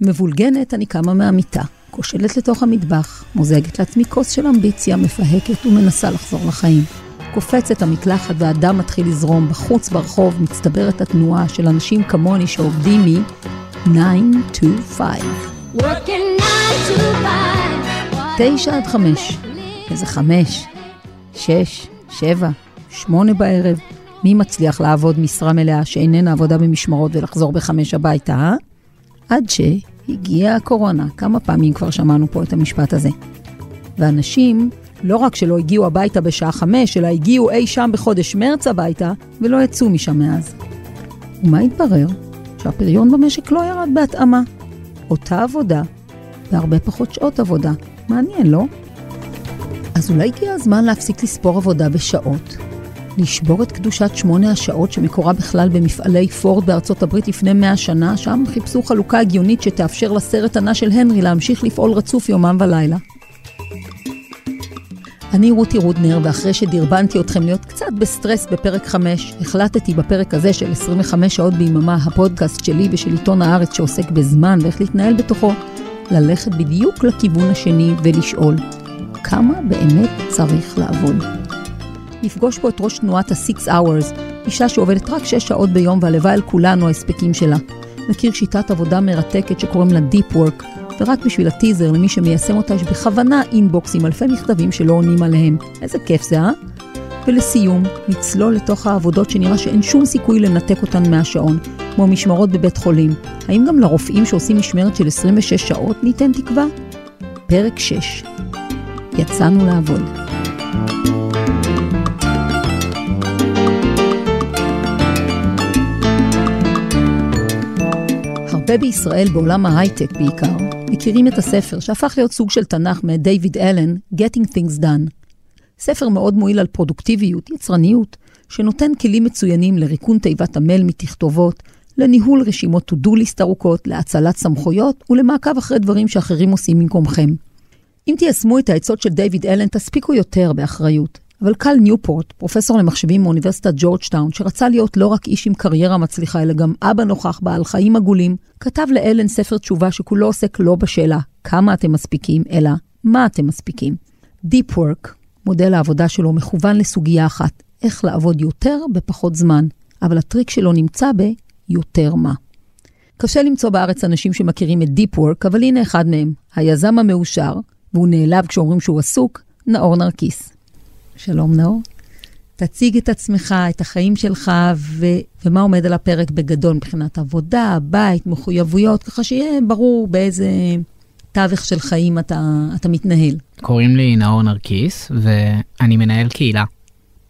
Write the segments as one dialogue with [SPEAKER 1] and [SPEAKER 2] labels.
[SPEAKER 1] מבולגנת, אני קמה מהמיטה, כושלת לתוך המטבח, מוזגת לעצמי כוס של אמביציה, מפהקת ומנסה לחזור לחיים. קופצת המקלחת והדם מתחיל לזרום, בחוץ ברחוב מצטברת התנועה של אנשים כמוני שעובדים מ-9 to 5. תשע עד חמש. איזה חמש, שש, שבע, שמונה בערב. מי מצליח לעבוד משרה מלאה שאיננה עבודה במשמרות ולחזור בחמש הביתה, אה? עד שהגיעה הקורונה. כמה פעמים כבר שמענו פה את המשפט הזה. ואנשים לא רק שלא הגיעו הביתה בשעה חמש, אלא הגיעו אי שם בחודש מרץ הביתה, ולא יצאו משם מאז. ומה התברר? שהפריון במשק לא ירד בהתאמה. אותה עבודה, והרבה פחות שעות עבודה. מעניין, לא? אז אולי הגיע הזמן להפסיק לספור עבודה בשעות, לשבור את קדושת שמונה השעות שמקורה בכלל במפעלי פורד בארצות הברית לפני מאה שנה, שם חיפשו חלוקה הגיונית שתאפשר לסרט ענה של הנרי להמשיך לפעול רצוף יומם ולילה. אני רותי רודנר, ואחרי שדרבנתי אתכם להיות קצת בסטרס בפרק 5, החלטתי בפרק הזה של 25 שעות ביממה, הפודקאסט שלי ושל עיתון הארץ שעוסק בזמן ואיך להתנהל בתוכו, ללכת בדיוק לכיוון השני ולשאול, כמה באמת צריך לעבוד? לפגוש פה את ראש תנועת ה-Six Hours, אישה שעובדת רק 6 שעות ביום והלוואי על כולנו ההספקים שלה. מכיר שיטת עבודה מרתקת שקוראים לה Deep Work, ורק בשביל הטיזר למי שמיישם אותה יש בכוונה אינבוקס עם אלפי מכתבים שלא עונים עליהם. איזה כיף זה, אה? ולסיום, נצלול לתוך העבודות שנראה שאין שום סיכוי לנתק אותן מהשעון, כמו משמרות בבית חולים. האם גם לרופאים שעושים משמרת של 26 שעות ניתן תקווה? פרק 6 יצאנו לעבוד. הרבה בישראל, בעולם ההייטק בעיקר, מכירים את הספר שהפך להיות סוג של תנ"ך מאת דיוויד אלן, Getting Things Done. ספר מאוד מועיל על פרודוקטיביות, יצרניות, שנותן כלים מצוינים לריקון תיבת המייל מתכתובות, לניהול רשימות to-do list ארוכות, להצלת סמכויות ולמעקב אחרי דברים שאחרים עושים במקומכם. אם תיישמו את העצות של דיוויד אלן, תספיקו יותר באחריות. אבל קל ניופורט, פרופסור למחשבים מאוניברסיטת ג'ורג'טאון, שרצה להיות לא רק איש עם קריירה מצליחה, אלא גם אבא נוכח בעל חיים עגולים, כתב לאלן ספר תשובה שכולו עוסק לא בשאלה כמה אתם מספיקים, אלא מה אתם מספיקים. Deep Work, מודל העבודה שלו מכוון לסוגיה אחת, איך לעבוד יותר בפחות זמן, אבל הטריק שלו נמצא ביותר מה. קשה למצוא בארץ אנשים שמכירים את Deep Work, אבל הנה אחד מהם, היזם המאושר, והוא נעלב כשאומרים שהוא עסוק, נאור נרקיס. שלום נאור. תציג את עצמך, את החיים שלך, ו- ומה עומד על הפרק בגדול מבחינת עבודה, בית, מחויבויות, ככה שיהיה ברור באיזה תווך של חיים אתה, אתה מתנהל.
[SPEAKER 2] קוראים לי נאור נרקיס, ואני מנהל קהילה.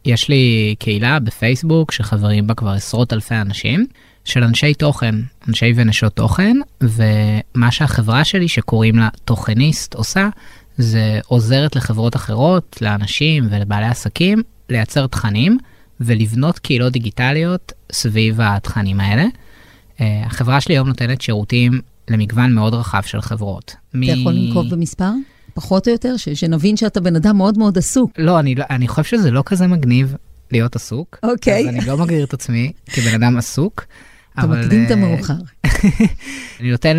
[SPEAKER 2] יש לי קהילה בפייסבוק שחברים בה כבר עשרות אלפי אנשים, של אנשי תוכן, אנשי ונשות תוכן, ומה שהחברה שלי שקוראים לה תוכניסט עושה, זה עוזרת לחברות אחרות, לאנשים ולבעלי עסקים, לייצר תכנים ולבנות קהילות דיגיטליות סביב התכנים האלה. Uh, החברה שלי היום נותנת שירותים למגוון מאוד רחב של חברות.
[SPEAKER 1] אתה מ... יכול לנקוב במספר? פחות או יותר, ש- שנבין שאתה בן אדם מאוד מאוד עסוק.
[SPEAKER 2] לא, אני, לא, אני חושב שזה לא כזה מגניב להיות עסוק.
[SPEAKER 1] אוקיי.
[SPEAKER 2] אז אני לא מגדיר את עצמי כבן אדם עסוק.
[SPEAKER 1] אתה מקדים את
[SPEAKER 2] אה,
[SPEAKER 1] המאוחר.
[SPEAKER 2] אני נותן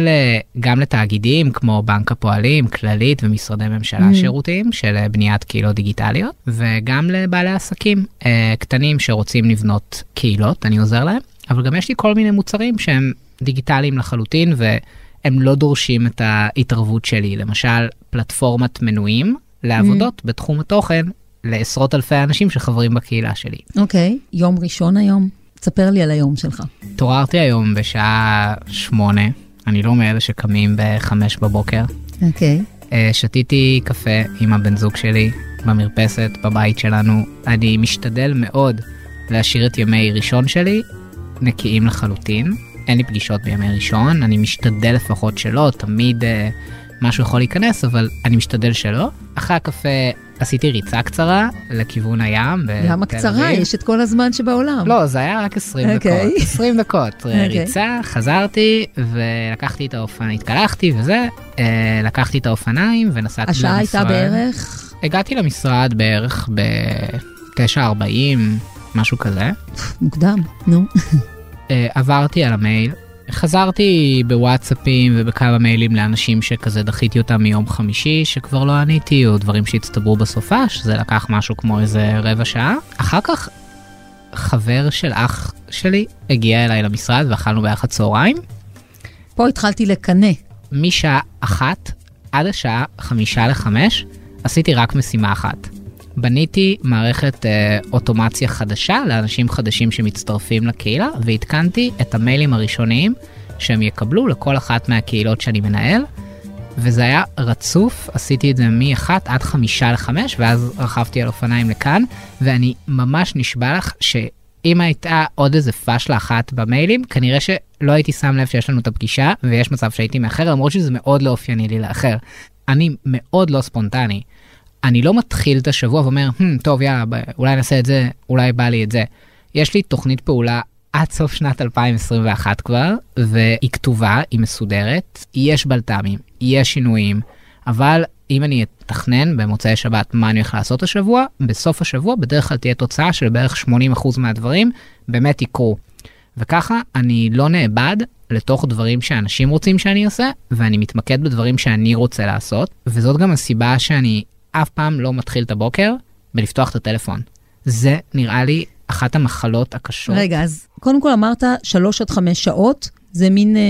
[SPEAKER 2] גם לתאגידים כמו בנק הפועלים, כללית ומשרדי ממשלה
[SPEAKER 1] Mm.
[SPEAKER 2] שירותים של אה, בניית קהילות דיגיטליות, וגם לבעלי עסקים אה, קטנים שרוצים לבנות קהילות, אני עוזר להם, אבל גם יש לי כל מיני מוצרים שהם דיגיטליים לחלוטין והם לא דורשים את ההתערבות שלי, למשל פלטפורמת מנויים לעבודות בתחום התוכן לעשרות אלפי אנשים שחברים בקהילה שלי.
[SPEAKER 1] אוקיי, יום ראשון היום. תספר לי על היום שלך.
[SPEAKER 2] התעוררתי היום בשעה שמונה, אני לא מאלה שקמים בחמש בבוקר.
[SPEAKER 1] אוקיי.
[SPEAKER 2] אה, שתיתי קפה עם הבן זוג שלי במרפסת בבית שלנו. אני משתדל מאוד להשאיר את ימי ראשון שלי נקיים לחלוטין. אין לי פגישות בימי ראשון, אני משתדל לפחות שלא, תמיד אה, משהו יכול להיכנס, אבל אני משתדל שלא. אחרי הקפה עשיתי ריצה קצרה לכיוון הים.
[SPEAKER 1] למה קצרה? יש את כל הזמן שבעולם.
[SPEAKER 2] לא, זה היה רק 20
[SPEAKER 1] אוקיי.
[SPEAKER 2] דקות. 20 דקות.
[SPEAKER 1] אוקיי.
[SPEAKER 2] ריצה, חזרתי ולקחתי את האופניים, התקלחתי וזה, אה, לקחתי את האופניים ונסעתי למשרד.
[SPEAKER 1] השעה הייתה בערך?
[SPEAKER 2] הגעתי למשרד בערך ב-9.40, משהו כזה.
[SPEAKER 1] מוקדם, נו.
[SPEAKER 2] אה, עברתי על המייל, חזרתי בוואטסאפים ובכמה מיילים לאנשים שכזה דחיתי אותם מיום חמישי שכבר לא עניתי, או דברים שהצטברו בסופה, שזה לקח משהו כמו איזה רבע שעה. אחר כך חבר של אח שלי הגיע אליי למשרד ואכלנו ביחד צהריים.
[SPEAKER 1] פה התחלתי לקנא.
[SPEAKER 2] משעה אחת עד השעה חמישה לחמש עשיתי רק משימה אחת. בניתי מערכת אה, אוטומציה חדשה לאנשים חדשים שמצטרפים לקהילה, ועדכנתי את המיילים הראשוניים שהם יקבלו לכל אחת מהקהילות שאני מנהל, וזה היה רצוף, עשיתי את זה מ-1 עד 5 ל-5, ואז רכבתי על אופניים לכאן, ואני ממש נשבע לך שאם הייתה עוד איזה פאשלה אחת במיילים, כנראה שלא הייתי שם לב שיש לנו את הפגישה, ויש מצב שהייתי מאחר, למרות שזה מאוד לא אופייני לי לאחר. אני מאוד לא ספונטני. אני לא מתחיל את השבוע ואומר, hmm, טוב, יאללה, אולי נעשה את זה, אולי בא לי את זה. יש לי תוכנית פעולה עד סוף שנת 2021 כבר, והיא כתובה, היא מסודרת, יש בלת"מים, יש שינויים, אבל אם אני אתכנן במוצאי שבת מה אני הולך לעשות השבוע, בסוף השבוע בדרך כלל תהיה תוצאה של בערך 80% מהדברים באמת יקרו. וככה אני לא נאבד לתוך דברים שאנשים רוצים שאני אעשה, ואני מתמקד בדברים שאני רוצה לעשות, וזאת גם הסיבה שאני אף פעם לא מתחיל את הבוקר בלפתוח את הטלפון. זה נראה לי אחת המחלות הקשות.
[SPEAKER 1] רגע, אז קודם כל אמרת שלוש עד חמש שעות, זה מין אה,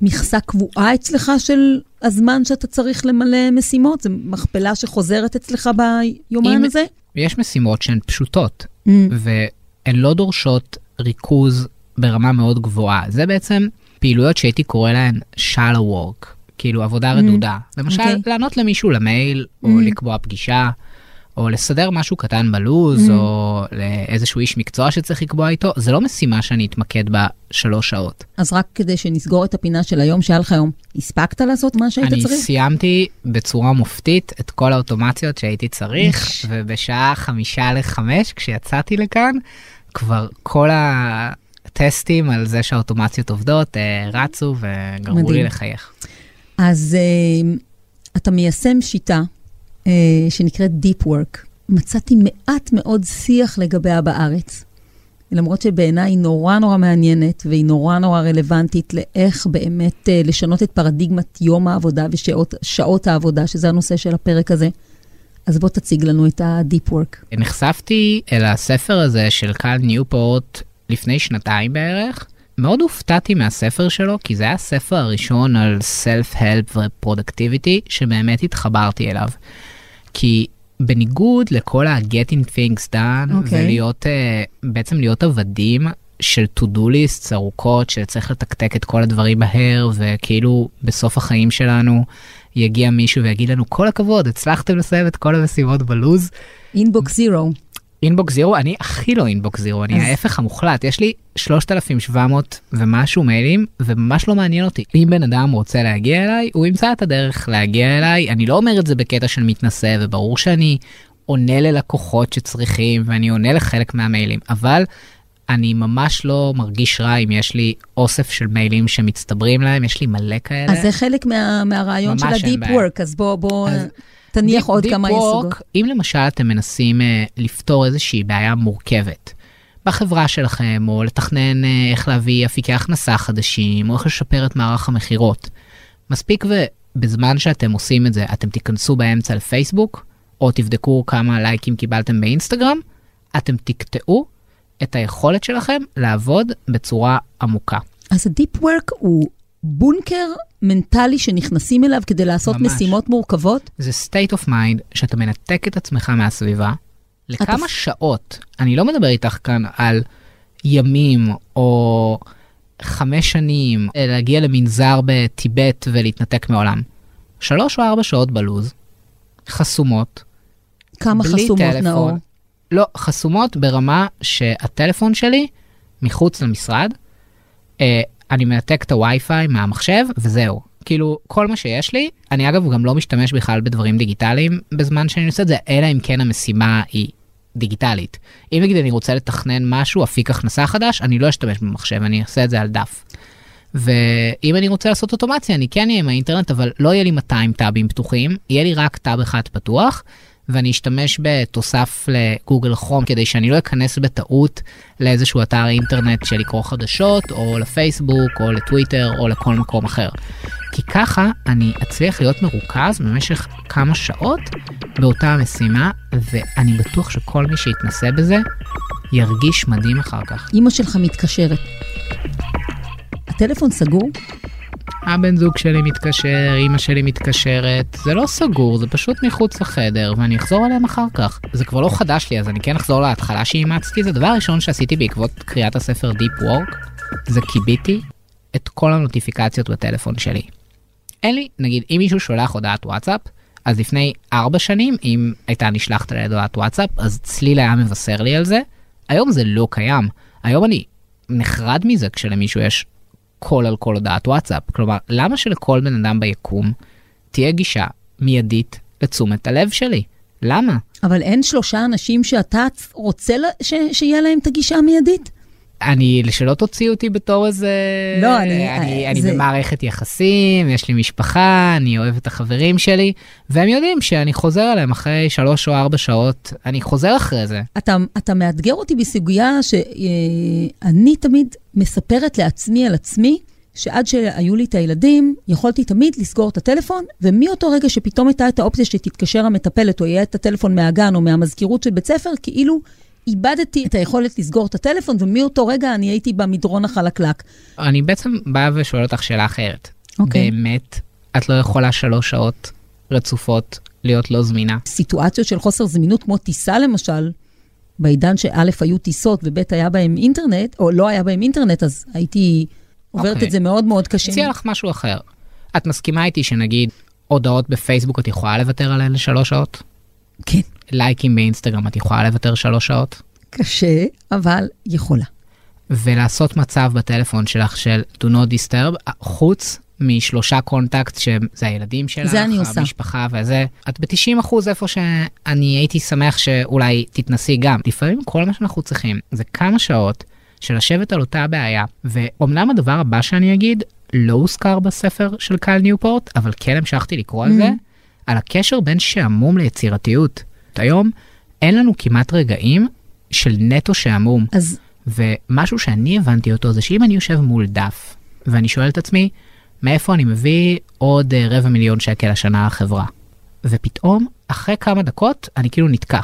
[SPEAKER 1] מכסה קבועה אצלך של הזמן שאתה צריך למלא משימות? זו מכפלה שחוזרת אצלך ביומן הזה?
[SPEAKER 2] יש משימות שהן פשוטות, mm. והן לא דורשות ריכוז ברמה מאוד גבוהה. זה בעצם פעילויות שהייתי קורא להן shallow work. כאילו עבודה. רדודה. למשל, okay. אוקיי. לענות למישהו למייל, או mm. לקבוע פגישה, או לסדר משהו קטן בלוז, mm. או לאיזשהו איש מקצוע שצריך לקבוע איתו, זה לא משימה שאני אתמקד בה שלוש שעות.
[SPEAKER 1] אז רק כדי שנסגור את הפינה של היום שהיה לך היום, הספקת לעשות מה שהיית
[SPEAKER 2] אני
[SPEAKER 1] צריך?
[SPEAKER 2] אני סיימתי בצורה מופתית את כל האוטומציות שהייתי צריך, ובשעה חמישה לחמש, כשיצאתי לכאן, כבר כל הטסטים על זה שהאוטומציות עובדות אה, רצו וגרמו מדהים. לי לחייך.
[SPEAKER 1] אז uh, אתה מיישם שיטה uh, שנקראת Deep Work. מצאתי מעט מאוד שיח לגביה בארץ. למרות שבעיניי היא נורא נורא מעניינת והיא נורא נורא רלוונטית לאיך באמת uh, לשנות את פרדיגמת יום העבודה ושעות העבודה, שזה הנושא של הפרק הזה. אז בוא תציג לנו את ה-Deep Work.
[SPEAKER 2] נחשפתי אל הספר הזה של קל ניופורט לפני שנתיים בערך, מאוד הופתעתי מהספר שלו, כי זה היה הספר הראשון על Self-Help ו-Productivity שבאמת התחברתי אליו. כי בניגוד לכל ה-Getting Things Done, okay. אוקיי. ולהיות, uh, בעצם להיות עבדים של to-do lists ארוכות, שצריך לתקתק את כל הדברים מהר, וכאילו בסוף החיים שלנו יגיע מישהו ויגיד לנו, כל הכבוד, הצלחתם לסיים את כל המשימות בלוז.
[SPEAKER 1] inbox zero.
[SPEAKER 2] inbox zero, אני הכי לא inbox zero, אני ההפך המוחלט, יש לי 3,700 ומשהו מיילים, וממש לא מעניין אותי. אם בן אדם רוצה להגיע אליי, הוא ימצא את הדרך להגיע אליי, אני לא אומר את זה בקטע של מתנשא, וברור שאני עונה ללקוחות שצריכים, ואני עונה לחלק מהמיילים, אבל אני ממש לא מרגיש רע אם יש לי אוסף של מיילים שמצטברים להם, יש לי מלא כאלה.
[SPEAKER 1] אז זה חלק מה, מהרעיון של ה-deep work, אז בוא, בוא... אז... תניח עוד כמה יסודות.
[SPEAKER 2] אם למשל אתם מנסים uh, לפתור איזושהי בעיה מורכבת בחברה שלכם, או לתכנן uh, איך להביא אפיקי הכנסה חדשים, או איך לשפר את מערך המכירות, מספיק ובזמן שאתם עושים את זה, אתם תיכנסו באמצע לפייסבוק, או תבדקו כמה לייקים קיבלתם באינסטגרם, אתם תקטעו את היכולת שלכם לעבוד בצורה עמוקה.
[SPEAKER 1] אז ה-deep work הוא בונקר מנטלי שנכנסים אליו כדי לעשות ממש. משימות מורכבות?
[SPEAKER 2] זה state of mind שאתה מנתק את עצמך מהסביבה לכמה אתה... שעות. אני לא מדבר איתך כאן על ימים או חמש שנים להגיע למנזר בטיבט ולהתנתק מעולם. שלוש או ארבע שעות בלוז, חסומות.
[SPEAKER 1] כמה חסומות טלפון. נאור?
[SPEAKER 2] לא, חסומות ברמה שהטלפון שלי מחוץ למשרד. אה, אני מנתק את הווי-פיי מהמחשב וזהו. כאילו כל מה שיש לי, אני אגב גם לא משתמש בכלל בדברים דיגיטליים בזמן שאני עושה את זה, אלא אם כן המשימה היא דיגיטלית. אם נגיד אני רוצה לתכנן משהו, אפיק הכנסה חדש, אני לא אשתמש במחשב, אני אעשה את זה על דף. ואם אני רוצה לעשות אוטומציה, אני כן אהיה עם האינטרנט, אבל לא יהיה לי 200 טאבים פתוחים, יהיה לי רק טאב אחד פתוח, ואני אשתמש בתוסף לגוגל כרום כדי שאני לא אכנס בטעות לאיזשהו אתר אינטרנט של לקרוא חדשות, או לפייסבוק, או לטוויטר, או לכל מקום אחר. כי ככה אני אצליח להיות מרוכז במשך כמה שעות באותה המשימה, ואני בטוח שכל מי שיתנסה בזה ירגיש מדהים אחר כך.
[SPEAKER 1] אימא שלך מתקשרת. הטלפון סגור?
[SPEAKER 2] הבן זוג שלי מתקשר, אימא שלי מתקשרת, זה לא סגור, זה פשוט מחוץ לחדר, ואני אחזור עליהם אחר כך. זה כבר לא חדש לי, אז אני כן אחזור להתחלה שאימצתי, זה הדבר הראשון שעשיתי בעקבות קריאת הספר Deep Work, זה כיביתי את כל הנוטיפיקציות בטלפון שלי. אין לי, נגיד, אם מישהו שולח הודעת וואטסאפ, אז לפני ארבע שנים, אם הייתה נשלחת ליד הודעת וואטסאפ, אז צליל היה מבשר לי על זה. היום זה לא קיים. היום אני נחרד מזה כשלמישהו יש קול על כל הודעת וואטסאפ. כלומר, למה שלכל בן אדם ביקום תהיה גישה מיידית לתשומת הלב שלי? למה?
[SPEAKER 1] אבל אין שלושה אנשים שאתה רוצה ש... שיהיה להם את הגישה המיידית?
[SPEAKER 2] אני, שלא תוציא אותי בתור איזה...
[SPEAKER 1] לא, אני...
[SPEAKER 2] אני, אני זה... במערכת יחסים, יש לי משפחה, אני אוהב את החברים שלי, והם יודעים שאני חוזר אליהם אחרי שלוש או ארבע שעות, אני חוזר אחרי זה.
[SPEAKER 1] אתה, אתה מאתגר אותי בסוגיה שאני תמיד מספרת לעצמי על עצמי, שעד שהיו לי את הילדים, יכולתי תמיד לסגור את הטלפון, ומאותו רגע שפתאום הייתה את האופציה שתתקשר המטפלת, או יהיה את הטלפון מהגן או מהמזכירות של בית ספר, כאילו איבדתי את היכולת לסגור את הטלפון, ומאותו רגע אני הייתי במדרון החלקלק.
[SPEAKER 2] אני בעצם באה ושואל אותך שאלה אחרת. Okay. אוקיי. באמת, את לא יכולה שלוש שעות רצופות להיות לא זמינה?
[SPEAKER 1] סיטואציות של חוסר זמינות, כמו טיסה למשל, בעידן שא' היו טיסות וב' היה בהם אינטרנט, או לא היה בהם אינטרנט, אז הייתי עוברת okay. אוקיי. את זה מאוד מאוד קשה.
[SPEAKER 2] אציע לך משהו אחר. את מסכימה איתי שנגיד הודעות בפייסבוק את יכולה לוותר עליהן לשלוש שעות?
[SPEAKER 1] כן.
[SPEAKER 2] לייקים באינסטגרם את יכולה לוותר שלוש שעות?
[SPEAKER 1] קשה, אבל יכולה.
[SPEAKER 2] ולעשות מצב בטלפון שלך של do not disturb, חוץ משלושה contact שזה הילדים שלך,
[SPEAKER 1] זה אני עושה.
[SPEAKER 2] המשפחה וזה, את ב-90 אחוז איפה שאני הייתי שמח שאולי תתנסי גם. לפעמים כל מה שאנחנו צריכים זה כמה שעות של לשבת על אותה בעיה, ואומנם הדבר הבא שאני אגיד לא הוזכר בספר של קייל ניופורט, אבל כן המשכתי לקרוא mm-hmm. על זה, על הקשר בין שעמום ליצירתיות. היום אין לנו כמעט רגעים של נטו שעמום.
[SPEAKER 1] אז...
[SPEAKER 2] ומשהו שאני הבנתי אותו זה שאם אני יושב מול דף, ואני שואל את עצמי, מאיפה אני מביא עוד אה, רבע מיליון שקל השנה לחברה? ופתאום, אחרי כמה דקות, אני כאילו נתקע,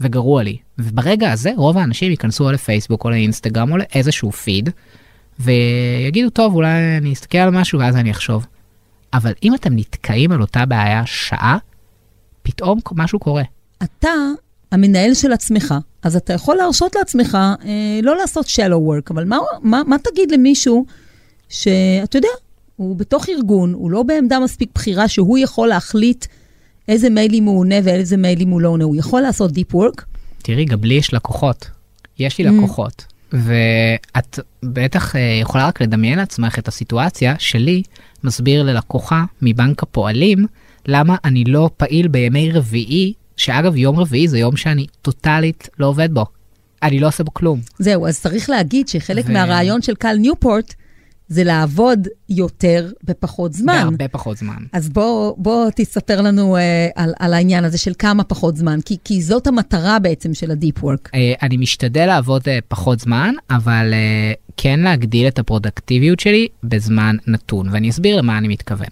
[SPEAKER 2] וגרוע לי. וברגע הזה, רוב האנשים ייכנסו או לפייסבוק או לאינסטגרם או לאיזשהו פיד, ויגידו, טוב, אולי אני אסתכל על משהו ואז אני אחשוב. אבל אם אתם נתקעים על אותה בעיה שעה, פתאום משהו קורה.
[SPEAKER 1] אתה המנהל של עצמך, אז אתה יכול להרשות לעצמך אה, לא לעשות shallow work, אבל מה, מה, מה תגיד למישהו שאתה יודע, הוא בתוך ארגון, הוא לא בעמדה מספיק בכירה שהוא יכול להחליט איזה מיילים הוא עונה ואיזה מיילים הוא לא עונה, הוא יכול לעשות deep work?
[SPEAKER 2] תראי, גם לי יש לקוחות. יש לי mm. לקוחות. ואת בטח אה, יכולה רק לדמיין לעצמך את הסיטואציה שלי מסביר ללקוחה מבנק הפועלים למה אני לא פעיל בימי רביעי, שאגב יום רביעי זה יום שאני טוטאלית לא עובד בו. אני לא עושה בו כלום.
[SPEAKER 1] זהו, אז צריך להגיד שחלק ו... מהרעיון של קל ניופורט זה לעבוד יותר בפחות זמן.
[SPEAKER 2] בהרבה פחות זמן.
[SPEAKER 1] אז בוא, בוא תספר לנו uh, על, על העניין הזה של כמה פחות זמן, כי, כי זאת המטרה בעצם של ה-deep work. Uh,
[SPEAKER 2] אני משתדל לעבוד uh, פחות זמן, אבל uh, כן להגדיל את הפרודקטיביות שלי בזמן נתון, ואני אסביר למה אני מתכוון.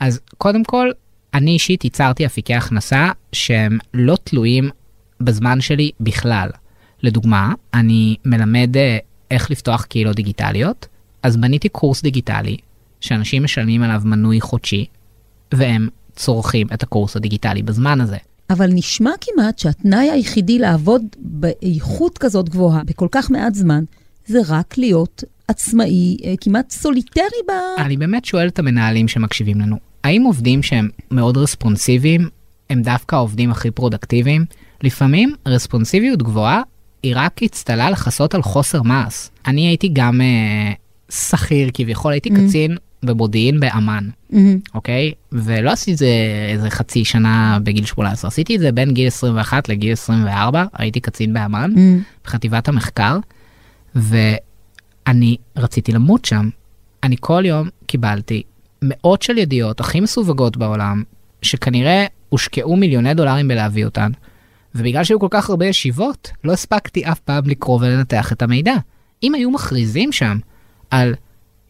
[SPEAKER 2] אז קודם כל, אני אישית ייצרתי אפיקי הכנסה שהם לא תלויים בזמן שלי בכלל. לדוגמה, אני מלמד uh, איך לפתוח קהילות דיגיטליות. אז בניתי קורס דיגיטלי, שאנשים משלמים עליו מנוי חודשי, והם צורכים את הקורס הדיגיטלי בזמן הזה.
[SPEAKER 1] אבל נשמע כמעט שהתנאי היחידי לעבוד באיכות כזאת גבוהה, בכל כך מעט זמן, זה רק להיות עצמאי, אה, כמעט solitary ב...
[SPEAKER 2] אני באמת שואל את המנהלים שמקשיבים לנו, האם עובדים שהם מאוד רספונסיביים, הם דווקא העובדים הכי פרודקטיביים? לפעמים רספונסיביות גבוהה היא רק אצטלה לכסות על חוסר מעש. אני הייתי גם אה, שכיר כביכול, הייתי mm-hmm. קצין במודיעין באמ"ן, mm-hmm. אוקיי? ולא עשיתי את זה איזה חצי שנה בגיל 18, עשיתי את זה בין גיל 21 לגיל 24, הייתי קצין באמ"ן, mm-hmm. בחטיבת המחקר, ואני רציתי למות שם. אני כל יום קיבלתי מאות של ידיעות הכי מסווגות בעולם, שכנראה הושקעו מיליוני דולרים בלהביא אותן. ובגלל שהיו כל כך הרבה ישיבות, לא הספקתי אף פעם לקרוא ולנתח את המידע. אם היו מכריזים שם על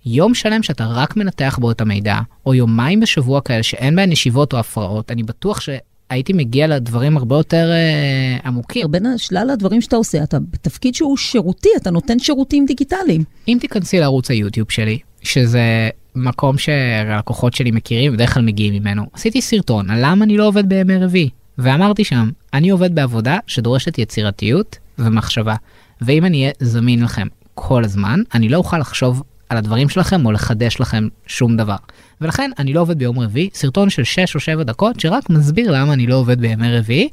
[SPEAKER 2] יום שלם שאתה רק מנתח בו את המידע, או יומיים בשבוע כאלה שאין בהן ישיבות או הפרעות, אני בטוח שהייתי מגיע לדברים הרבה יותר אה, עמוקים.
[SPEAKER 1] בין שלל הדברים שאתה עושה, אתה בתפקיד שהוא שירותי, אתה נותן שירותים דיגיטליים.
[SPEAKER 2] אם תיכנסי לערוץ היוטיוב שלי, שזה מקום שהלקוחות שלי מכירים, בדרך כלל מגיעים ממנו, עשיתי סרטון על למה אני לא עובד בימי רביעי, ואמרתי שם, אני עובד בעבודה שדורשת יצירתיות ומחשבה, ואם אני אהיה זמין לכם כל הזמן, אני לא אוכל לחשוב על הדברים שלכם או לחדש לכם שום דבר. ולכן אני לא עובד ביום רביעי, סרטון של 6 או 7 דקות שרק מסביר למה אני לא עובד בימי רביעי.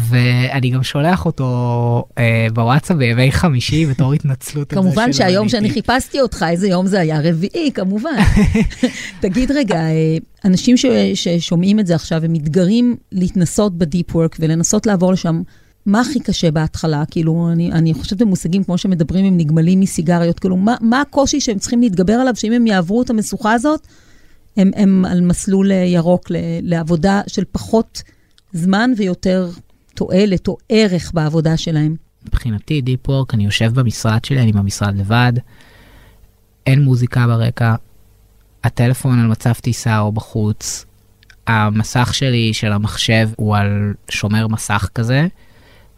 [SPEAKER 2] ואני גם שולח אותו אה, בוואטסאפ בימי חמישי בתור התנצלות.
[SPEAKER 1] כמובן שהיום שאני חיפשתי אותך, איזה יום זה היה? רביעי, כמובן. תגיד רגע, אה, אנשים ש, ששומעים את זה עכשיו, הם מתגרים להתנסות ב deep work ולנסות לעבור לשם. מה הכי קשה בהתחלה? כאילו, אני, אני חושבת במושגים כמו שמדברים עם נגמלים מסיגריות, כאילו, מה, מה הקושי שהם צריכים להתגבר עליו, שאם הם יעברו את המשוכה הזאת, הם, הם על מסלול ירוק ל, לעבודה של פחות זמן ויותר תועלת או ערך בעבודה שלהם?
[SPEAKER 2] מבחינתי, deep work, אני יושב במשרד שלי, אני במשרד לבד, אין מוזיקה ברקע, הטלפון על מצב טיסה או בחוץ, המסך שלי של המחשב הוא על שומר מסך כזה,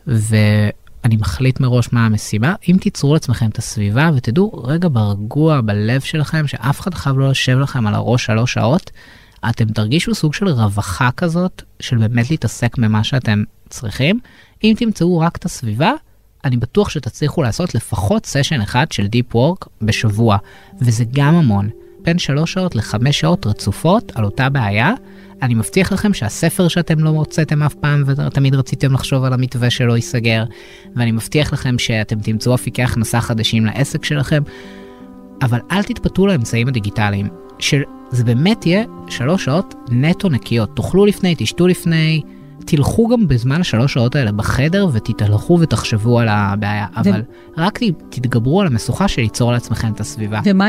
[SPEAKER 2] ואני מחליט מראש מה המשימה. אם תיצרו לעצמכם את הסביבה ותדעו רגע ברגוע בלב שלכם שאף אחד חייב לא יושב לכם על הראש שלוש שעות, אתם תרגישו סוג של רווחה כזאת של באמת להתעסק במה שאתם צריכים. אם תמצאו רק את הסביבה, אני בטוח שתצליחו לעשות לפחות סשן אחד של deep work בשבוע, וזה גם המון. בין שלוש שעות לחמש שעות רצופות על אותה בעיה. אני מבטיח לכם שהספר שאתם לא הוצאתם אף פעם ותמיד רציתם לחשוב על המתווה שלא ייסגר, ואני מבטיח לכם שאתם תמצאו אפיקי הכנסה חדשים לעסק שלכם, אבל אל תתפתו לאמצעים הדיגיטליים, שזה באמת יהיה שלוש שעות נטו נקיות. תאכלו לפני, תשתו לפני, תלכו גם בזמן השלוש שעות האלה בחדר ותתהלכו ותחשבו על הבעיה, ו... אבל רק תתגברו על המשוכה של ליצור לעצמכם את הסביבה.
[SPEAKER 1] ומה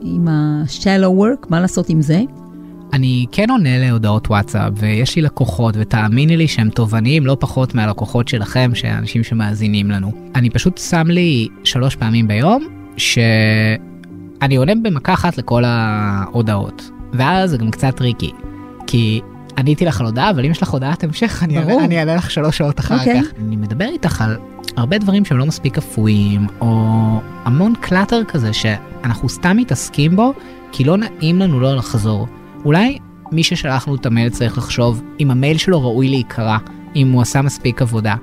[SPEAKER 1] עם ה-shallow work? מה לעשות עם זה?
[SPEAKER 2] אני כן עונה להודעות וואטסאפ, ויש לי לקוחות, ותאמיני לי שהם תובעניים לא פחות מהלקוחות שלכם, שאנשים שמאזינים לנו. אני פשוט שם לי שלוש פעמים ביום, שאני עונה במכה אחת לכל ההודעות. ואז זה גם קצת tricky, כי עניתי לך על הודעה, אבל אם יש לך הודעת המשך, אני אענה לך שלוש שעות אחר okay. אוקיי. כך. אני מדבר איתך על הרבה דברים שהם לא מספיק אפויים, או המון קלאטר כזה שאנחנו סתם מתעסקים בו, כי לא נעים לנו לא לחזור. אולי מי ששלחנו את המייל צריך לחשוב אם המייל שלו ראוי להיקרא, אם הוא עשה מספיק עבודה.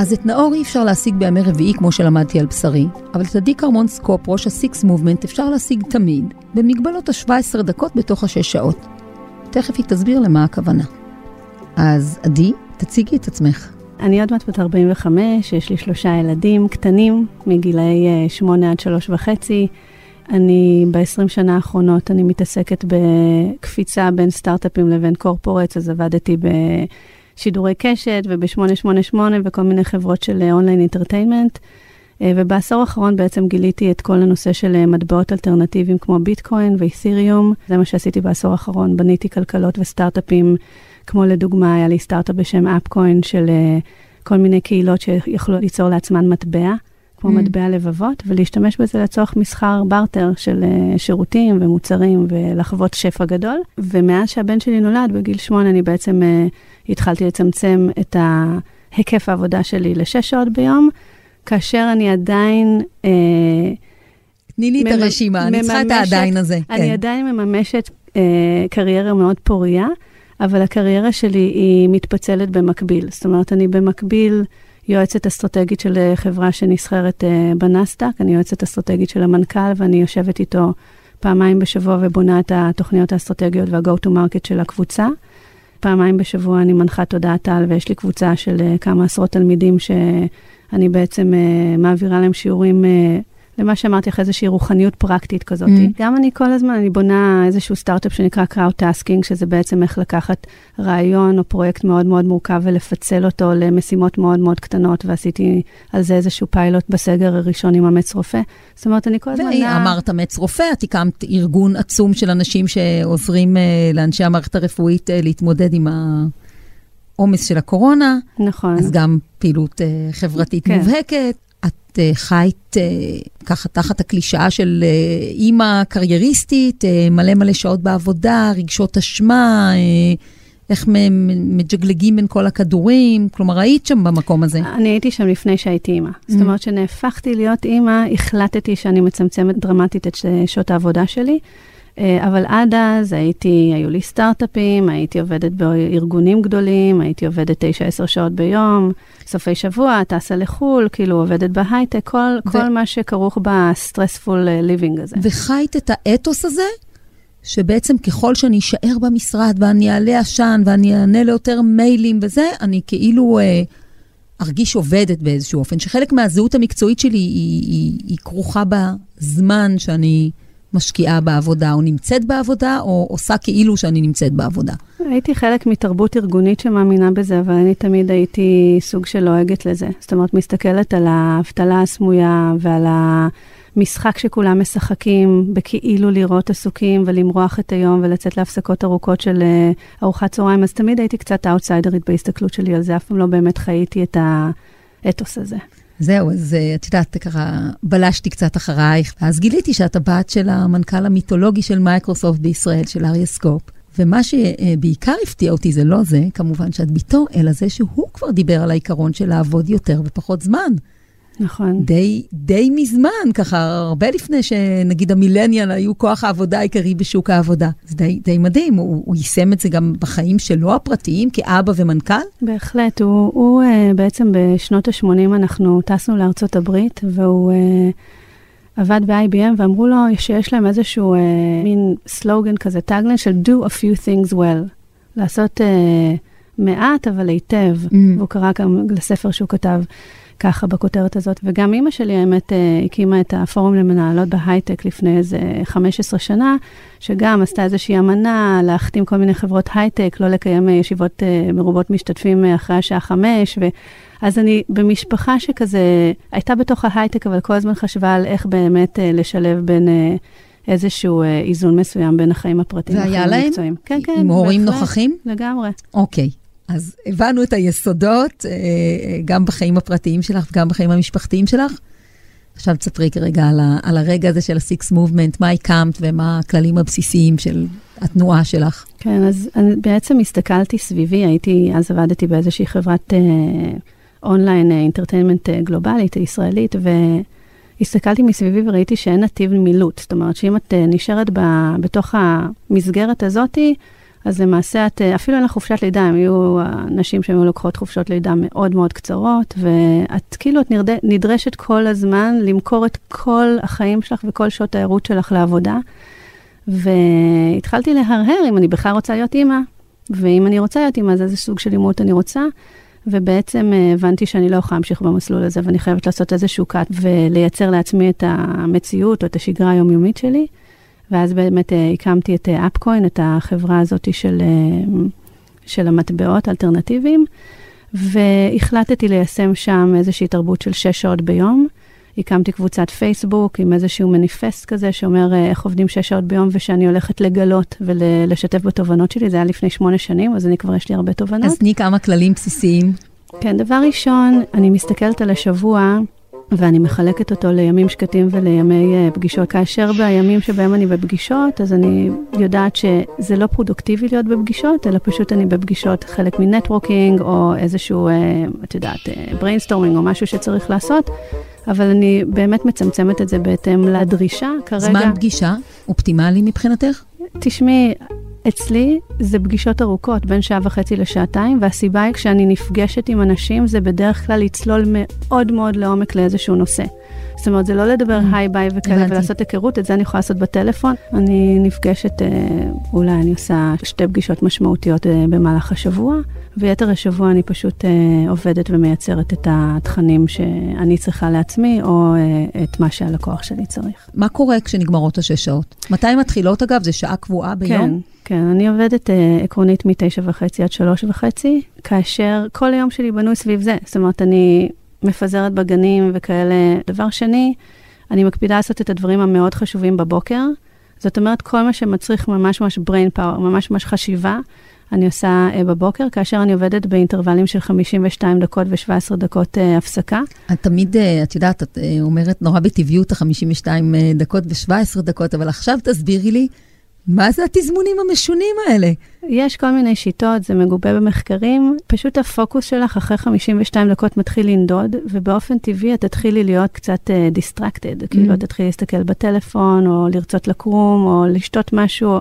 [SPEAKER 1] אז את נאור אי אפשר להשיג בימי רביעי כמו שלמדתי על בשרי, אבל את עדי קרמון סקופ, ראש ה Six Movement, אפשר להשיג תמיד, במגבלות ה-17 דקות בתוך השש שעות. תכף היא תסביר למה הכוונה. אז עדי, תציגי את עצמך.
[SPEAKER 3] אני עוד מעט בת 45, יש לי שלושה ילדים קטנים, מגילאי 8 אה, עד 3 וחצי. אני ב-20 שנה האחרונות, אני מתעסקת בקפיצה בין סטארט-אפים לבין corporates, אז עבדתי בשידורי קשת וב-888 וכל מיני חברות של online entertainment. ובעשור האחרון בעצם גיליתי את כל הנושא של מטבעות אלטרנטיביים כמו ביטקוין ו Ethereum. זה מה שעשיתי בעשור האחרון, בניתי כלכלות וסטארט-אפים, כמו לדוגמה, היה לי סטארט-אפ בשם Appcoin של כל מיני קהילות שיכלו ליצור לעצמן מטבע. כמו mm. מטבע לבבות, ולהשתמש בזה לצורך מסחר בארטר של uh, שירותים ומוצרים ולחוות שפע גדול. ומאז שהבן שלי נולד, בגיל שמונה, אני בעצם uh, התחלתי לצמצם את היקף העבודה שלי לשש שעות ביום, כאשר אני עדיין... Uh,
[SPEAKER 1] תני לי את הרשימה, אני צריכה את העדיין הזה.
[SPEAKER 3] אני כן. עדיין מממשת uh, קריירה מאוד פוריה, אבל הקריירה שלי היא מתפצלת במקביל. זאת אומרת, אני במקביל... יועצת אסטרטגית של אה, חברה שנסחרת אה, בנסדק, אני יועצת אסטרטגית של המנכ"ל, ואני יושבת איתו פעמיים בשבוע ובונה את התוכניות האסטרטגיות וה-go to market של הקבוצה. פעמיים בשבוע אני מנחה תודעת על, ויש לי קבוצה של אה, כמה עשרות תלמידים שאני בעצם מעבירה להם שיעורים למה שאמרתי לך, איזושהי רוחניות פרקטית כזאת. Mm. גם אני כל הזמן, אני בונה איזשהו סטארט-אפ שנקרא Crowd-Tasking, שזה בעצם איך לקחת רעיון או פרויקט מאוד מאוד מורכב ולפצל אותו למשימות מאוד מאוד קטנות, ועשיתי על זה איזשהו פיילוט בסגר הראשון עם אמץ רופא. זאת אומרת, אני כל הזמן...
[SPEAKER 1] ואמרת אמץ רופא, את הקמת ארגון עצום של אנשים שעוזרים uh, לאנשי המערכת הרפואית uh, להתמודד עם ה... העומס של הקורונה.
[SPEAKER 3] נכון.
[SPEAKER 1] אז גם פעילות uh, חברתית כן. מובהקת. את uh, חיית uh, ככה תחת הקלישאה של uh, אימא קרייריסטית, מלא מלא שעות בעבודה, רגשות אשמה, איך מג'גלגים בין כל הכדורים, כלומר, היית שם במקום הזה.
[SPEAKER 3] אני הייתי שם לפני שהייתי אימא. Mm. זאת אומרת, כשנהפכתי להיות אימא, החלטתי שאני מצמצמת דרמטית את שעות העבודה שלי. אה, אבל עד אז הייתי, היו לי סטארט-אפים, הייתי עובדת בארגונים גדולים, הייתי עובדת 9-10 שעות ביום, סופי שבוע, טסה לחו"ל, כאילו עובדת בהייטק, כל, ו... כל מה שכרוך ב stressful living אה, הזה.
[SPEAKER 1] וחיית את האתוס הזה? שבעצם ככל שאני אשאר במשרד ואני אעלה עשן ואני אענה ליותר מיילים וזה, אני כאילו אה, ארגיש עובדת באיזשהו אופן, שחלק מהזהות המקצועית שלי היא, היא, היא כרוכה בזמן שאני משקיעה בעבודה, או נמצאת בעבודה, או עושה כאילו שאני נמצאת בעבודה.
[SPEAKER 3] הייתי חלק מתרבות ארגונית שמאמינה בזה, אבל אני תמיד הייתי סוג של לועגת לזה. זאת אומרת, מסתכלת על האבטלה הסמויה ועל המשחק שכולם משחקים, בכאילו לראות עסוקים ולמרוח את היום ולצאת להפסקות ארוכות של אה, ארוחת צהריים, אז תמיד הייתי קצת אאוטסיידרית בהסתכלות שלי על זה, אף פעם לא באמת חייתי את האתוס הזה.
[SPEAKER 1] זהו, אז אה, את יודעת, ככה בלשתי קצת אחרייך, ואז גיליתי שאת הבת של המנכ"ל המיתולוגי של מייקרוסופט בישראל, של אריה סקופ. ומה שבעיקר הפתיע אותי זה לא זה, כמובן שאת בתו, אלא זה שהוא כבר דיבר על העיקרון של לעבוד יותר ופחות זמן.
[SPEAKER 3] נכון.
[SPEAKER 1] די, די מזמן, ככה, הרבה לפני שנגיד המילניאל היו כוח העבודה העיקרי בשוק העבודה. זה די, די מדהים, הוא, הוא יישם את זה גם בחיים שלו הפרטיים, כאבא ומנכ"ל?
[SPEAKER 3] בהחלט, הוא, הוא uh, בעצם בשנות ה-80 אנחנו טסנו לארצות הברית, והוא... uh, עבד ב-IBM ואמרו לו שיש להם איזשהו uh, מין סלוגן כזה, טאגלן של do a few things well. לעשות uh, מעט אבל היטב, mm. והוא קרא גם לספר שהוא כתב. ככה בכותרת הזאת. וגם אימא שלי, האמת, אה, הקימה את הפורום למנהלות בהייטק לפני איזה 15 שנה, שגם עשתה איזושהי אמנה להחתים כל מיני חברות הייטק, לא לקיים אה, ישיבות אה, מרובות משתתפים אחרי השעה חמש. ו... אז אני במשפחה שכזה, הייתה בתוך ההייטק, אבל כל הזמן חשבה על איך באמת לשלב בין... איזשהו איזון מסוים בין החיים הפרטיים
[SPEAKER 1] לחיים המקצועיים.
[SPEAKER 3] כן, כן.
[SPEAKER 1] עם הורים נוכחים?
[SPEAKER 3] לגמרי.
[SPEAKER 1] אוקיי. אז הבנו את היסודות, אה, אה, גם בחיים הפרטיים שלך וגם בחיים המשפחתיים שלך. עכשיו תספרי כרגע על, ה, על הרגע הזה של ה-Six Movement, מה הקמת ומה הכללים הבסיסיים של התנועה שלך.
[SPEAKER 3] כן, אז אני בעצם הסתכלתי סביבי, הייתי, אז עבדתי באיזושהי חברת אונליין אינטרטיימנט גלובלית, ישראלית, והסתכלתי מסביבי וראיתי שאין נתיב מילוט. זאת אומרת, שאם את uh, נשארת ב, בתוך המסגרת הזאתי, אז למעשה את, אה, אפילו אין לך חופשת לידה, הם היו נשים שהיו לוקחות חופשות לידה מאוד מאוד קצרות, ואת כאילו, את נרד, נדרשת כל הזמן למכור את כל החיים שלך וכל שעות הערות שלך לעבודה. והתחלתי להרהר אם אני בכלל רוצה להיות אימא, ואם אני רוצה להיות אימא, אז איזה סוג של אימות אני רוצה. ובעצם אה, הבנתי שאני לא יכולה להמשיך במסלול הזה, ואני חייבת לעשות איזשהו קאט ולייצר לעצמי את המציאות או את השגרה היומיומית שלי. ואז באמת אה, הקמתי את אפקוין, אה, את החברה הזאת של, אה, של המטבעות האלטרנטיביים, והחלטתי ליישם שם איזושהי תרבות של שש שעות ביום. הקמתי קבוצת פייסבוק עם איזשהו מניפסט כזה שאומר איך עובדים שש שעות ביום ושאני הולכת לגלות ולשתף בתובנות שלי. זה היה לפני שמונה שנים, אז אני כבר יש לי הרבה תובנות.
[SPEAKER 1] אז תני כמה כללים בסיסיים.
[SPEAKER 3] כן, דבר ראשון, אני מסתכלת על השבוע ואני מחלקת אותו לימים שקטים ולימי uh, פגישות. כאשר בימים שבהם אני בפגישות, אז אני יודעת שזה לא פרודוקטיבי להיות בפגישות, אלא פשוט אני בפגישות חלק מ networking, או איזשהו, uh, את יודעת, brainstorming, uh, או משהו שצריך לעשות, אבל אני באמת מצמצמת את זה בהתאם לדרישה כרגע.
[SPEAKER 1] זמן פגישה אופטימלי מבחינתך?
[SPEAKER 3] תשמעי, אצלי זה פגישות ארוכות, בין שעה וחצי לשעתיים, והסיבה היא כשאני נפגשת עם אנשים, זה בדרך כלל לצלול מאוד מאוד לעומק לאיזשהו נושא. זאת אומרת, זה לא לדבר
[SPEAKER 1] Mm.
[SPEAKER 3] היי ביי וכאלה. ולעשות היכרות, את זה אני יכולה לעשות בטלפון. אני נפגשת, אה, אולי אני עושה שתי פגישות משמעותיות אה, במהלך השבוע, ויתר השבוע אני פשוט אה, עובדת ומייצרת את התכנים שאני צריכה לעצמי, או את מה שהלקוח שלי צריך.
[SPEAKER 1] מה קורה כשנגמרות השש שעות? מתי מתחילות אגב? זה שעה קבועה ביום?
[SPEAKER 3] כן, כן, אני עובדת אה, עקרונית מתשע וחצי עד שלוש וחצי, כאשר כל היום שלי בנוי סביב זה. זאת אומרת, אני מפזרת בגנים וכאלה. דבר שני, אני מקפידה לעשות את הדברים המאוד חשובים בבוקר. זאת אומרת, כל מה שמצריך ממש ממש brain power, ממש ממש חשיבה, אני עושה אה, בבוקר, כאשר אני עובדת באינטרוולים של 52 דקות ו-17 דקות אה, הפסקה.
[SPEAKER 1] את תמיד, אה, את יודעת, את אומרת נורא בטבעיות ה-52 דקות ו-17 דקות, אבל עכשיו תסבירי לי, מה זה התזמונים המשונים האלה?
[SPEAKER 3] יש כל מיני שיטות, זה מגובה במחקרים. פשוט הפוקוס שלך אחרי 52 דקות מתחיל לנדוד, ובאופן טבעי את תתחילי להיות קצת uh, distracted. כאילו, את תתחילי להסתכל בטלפון, או לרצות לקום, או לשתות משהו,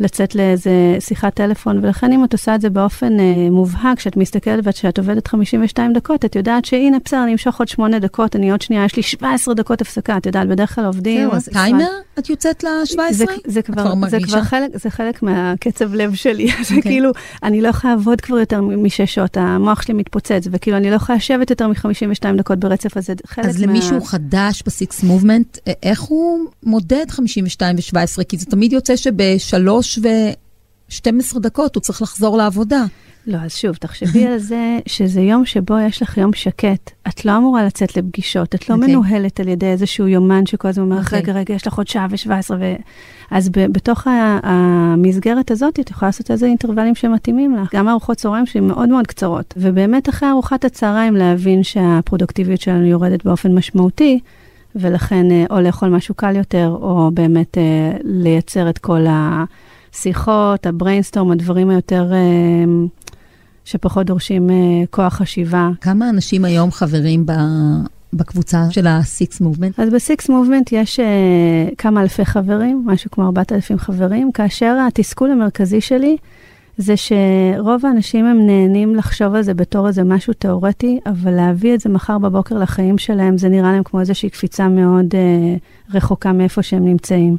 [SPEAKER 3] לצאת לאיזה שיחת טלפון, ולכן אם את עושה את זה באופן uh, מובהק, כשאת מסתכלת וכשאת עובדת 52 דקות, את יודעת שהנה, בסדר, אני אמשוך עוד 8 דקות, אני עוד שנייה, יש לי 17 דקות הפסקה, את יודעת, בדרך כלל עובדים.
[SPEAKER 1] זהו, אז טיימר? את יוצאת ל-17?
[SPEAKER 3] זה, זה, כבר, זה? כבר חלק, זה חלק מהקצב לב שלי, זה
[SPEAKER 1] אוקיי.
[SPEAKER 3] כאילו, אני לא יכולה לעבוד כבר יותר משש שעות, המוח שלי מתפוצץ, וכאילו, אני לא יכולה לשבת יותר מ-52 דקות ברצף, אז זה חלק
[SPEAKER 1] אז
[SPEAKER 3] מה...
[SPEAKER 1] למישהו חדש בסיקס מובמנט, איך הוא מודד 52 ו-17? כי זה תמיד יוצא שב-3 ו-12 דקות הוא צריך לחזור לעבודה.
[SPEAKER 3] לא, אז שוב, תחשבי על זה שזה יום שבו יש לך יום שקט. את לא אמורה לצאת לפגישות, את לא
[SPEAKER 1] אוקיי.
[SPEAKER 3] מנוהלת על ידי איזשהו יומן שכל הזמן אומר,
[SPEAKER 1] אוקיי.
[SPEAKER 3] רגע, רגע, יש לך עוד שעה ו-17, ו... אז ב- בתוך ה- המסגרת הזאת, את יכולה לעשות איזה אינטרוולים שמתאימים לך. גם ארוחות צהריים שלי מאוד מאוד קצרות. ובאמת אחרי ארוחת הצהריים להבין שהפרודוקטיביות שלנו יורדת באופן משמעותי, ולכן אה, או לאכול משהו קל יותר, או באמת אה, לייצר את כל השיחות, ה brainstorm, הדברים היותר... אה, שפחות דורשים uh, כוח חשיבה.
[SPEAKER 1] כמה אנשים היום חברים ב... בקבוצה של ה-Six Movement?
[SPEAKER 3] אז ב Six Movement יש uh, כמה אלפי חברים, משהו כמו 4,000 חברים, כאשר התסכול המרכזי שלי זה שרוב האנשים הם נהנים לחשוב על זה בתור איזה משהו תיאורטי, אבל להביא את זה מחר בבוקר לחיים שלהם, זה נראה להם כמו איזושהי קפיצה מאוד uh, רחוקה מאיפה שהם נמצאים.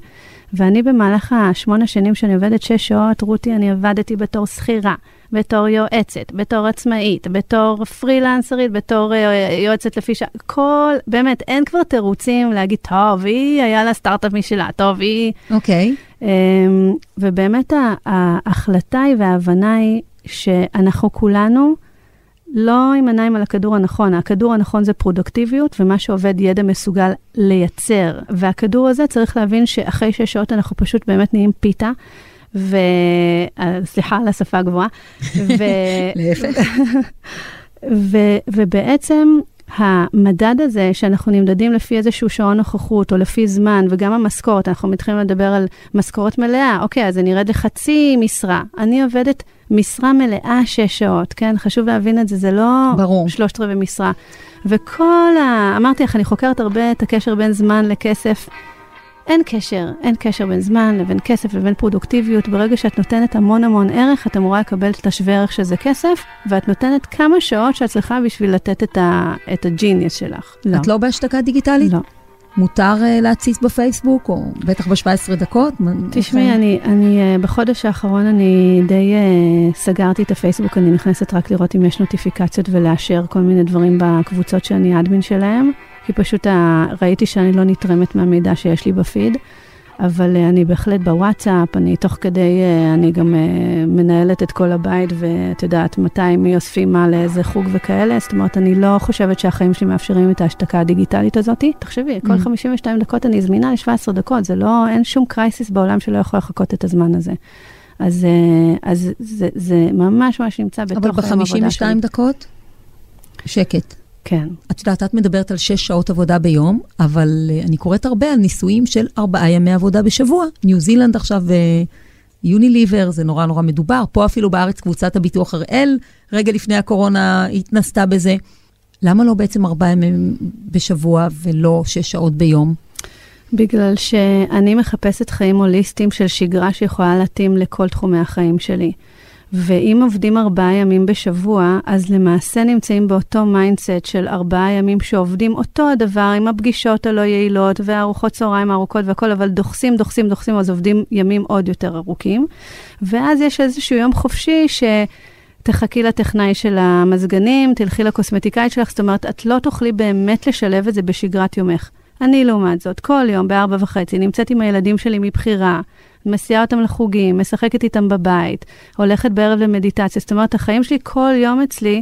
[SPEAKER 3] ואני במהלך השמונה שנים שאני עובדת שש שעות, רותי, אני עבדתי בתור שכירה, בתור יועצת, בתור עצמאית, בתור פרילנסרית, בתור אה, יועצת לפי שעה, כל, באמת, אין כבר תירוצים להגיד, טוב, היא, היה לה סטארט-אפ משלה, טוב, היא...
[SPEAKER 1] אוקיי.
[SPEAKER 3] אמ, ובאמת ההחלטה היא וההבנה היא שאנחנו כולנו לא עם עיניים על הכדור הנכון, הכדור הנכון זה פרודוקטיביות, ומה שעובד ידע מסוגל לייצר. והכדור הזה צריך להבין שאחרי שש שעות אנחנו פשוט באמת נהיים פיתה. ו... אה, סליחה על השפה הגבוהה. ו...
[SPEAKER 1] להפך.
[SPEAKER 3] ו... ובעצם המדד הזה, שאנחנו נמדדים לפי איזשהו שעון נוכחות, או לפי זמן, וגם המשכורת, אנחנו מתחילים לדבר על משכורת מלאה, אוקיי, אז אני ארד לחצי משרה. אני עובדת משרה מלאה שש שעות, כן? חשוב להבין את זה, זה לא
[SPEAKER 1] ברור.
[SPEAKER 3] שלושת רבעי משרה. וכל ה... אמרתי לך, אני חוקרת הרבה את הקשר בין זמן לכסף. אין קשר, אין קשר בין זמן לבין כסף לבין פרודוקטיביות. ברגע שאת נותנת המון המון ערך, את אמורה לקבל את השווה ערך שזה כסף, ואת נותנת כמה שעות שאת צריכה בשביל לתת את, ה, את הג'יניוס שלך. לא.
[SPEAKER 1] את לא בהשתקה דיגיטלית?
[SPEAKER 3] לא.
[SPEAKER 1] מותר uh, להציץ בפייסבוק, או בטח ב-17 דקות?
[SPEAKER 3] תשמעי, אני, אני, אה, בחודש האחרון אני די uh, סגרתי את הפייסבוק, אני נכנסת רק לראות אם יש נוטיפיקציות ולאשר כל מיני דברים בקבוצות שאני אדמין שלהם, כי פשוט ראיתי שאני לא נתרמת מהמידע שיש לי בפיד. אבל uh, אני בהחלט בוואטסאפ, אני תוך כדי, uh, אני גם uh, מנהלת את כל הבית, ואת יודעת מתי מי אוספים מה לאיזה חוג וכאלה, זאת אומרת, אני לא חושבת שהחיים שלי מאפשרים את ההשתקה הדיגיטלית הזאת. תחשבי, כל
[SPEAKER 1] Mm.
[SPEAKER 3] 52 דקות אני זמינה ל-17 דקות, זה לא, אין שום קרייסיס בעולם שלא יכול לחכות את הזמן הזה. אז, אז זה, זה ממש ממש נמצא בתוך
[SPEAKER 1] אבל
[SPEAKER 3] היום עבודה שלי.
[SPEAKER 1] ב-52 דקות, שקט.
[SPEAKER 3] כן.
[SPEAKER 1] את יודעת, את מדברת על שש שעות עבודה ביום, אבל uh, אני קוראת הרבה על ניסויים של ארבעה ימי עבודה בשבוע. ניו זילנד עכשיו, יוניליבר, זה נורא נורא מדובר. פה אפילו בארץ קבוצת הביטוח הראל, רגע לפני הקורונה התנסתה בזה. למה לא בעצם ארבעה ימים בשבוע ולא שש שעות ביום?
[SPEAKER 3] בגלל שאני מחפשת חיים הוליסטיים של שגרה שיכולה להתאים לכל תחומי החיים שלי. ואם עובדים ארבעה ימים בשבוע, אז למעשה נמצאים באותו mindset של ארבעה ימים שעובדים אותו הדבר עם הפגישות הלא יעילות והארוחות צהריים הארוכות והכל, אבל דוחסים, דוחסים, דוחסים, אז עובדים ימים עוד יותר ארוכים. ואז יש איזשהו יום חופשי ש... תחכי לטכנאי של המזגנים, תלכי לקוסמטיקאית שלך, זאת אומרת, את לא תוכלי באמת לשלב את זה בשגרת יומך. אני, לעומת זאת, כל יום בארבע וחצי נמצאת עם הילדים שלי מבחירה, מסיעה אותם לחוגים, משחקת איתם בבית, הולכת בערב למדיטציה. זאת אומרת, החיים שלי כל יום אצלי,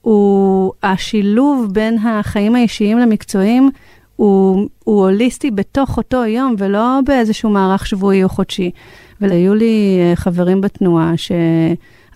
[SPEAKER 3] הוא השילוב בין החיים האישיים למקצועיים, הוא, הוא הוליסטי בתוך אותו יום, ולא באיזשהו מערך שבועי או חודשי. והיו לי אה, חברים בתנועה ש...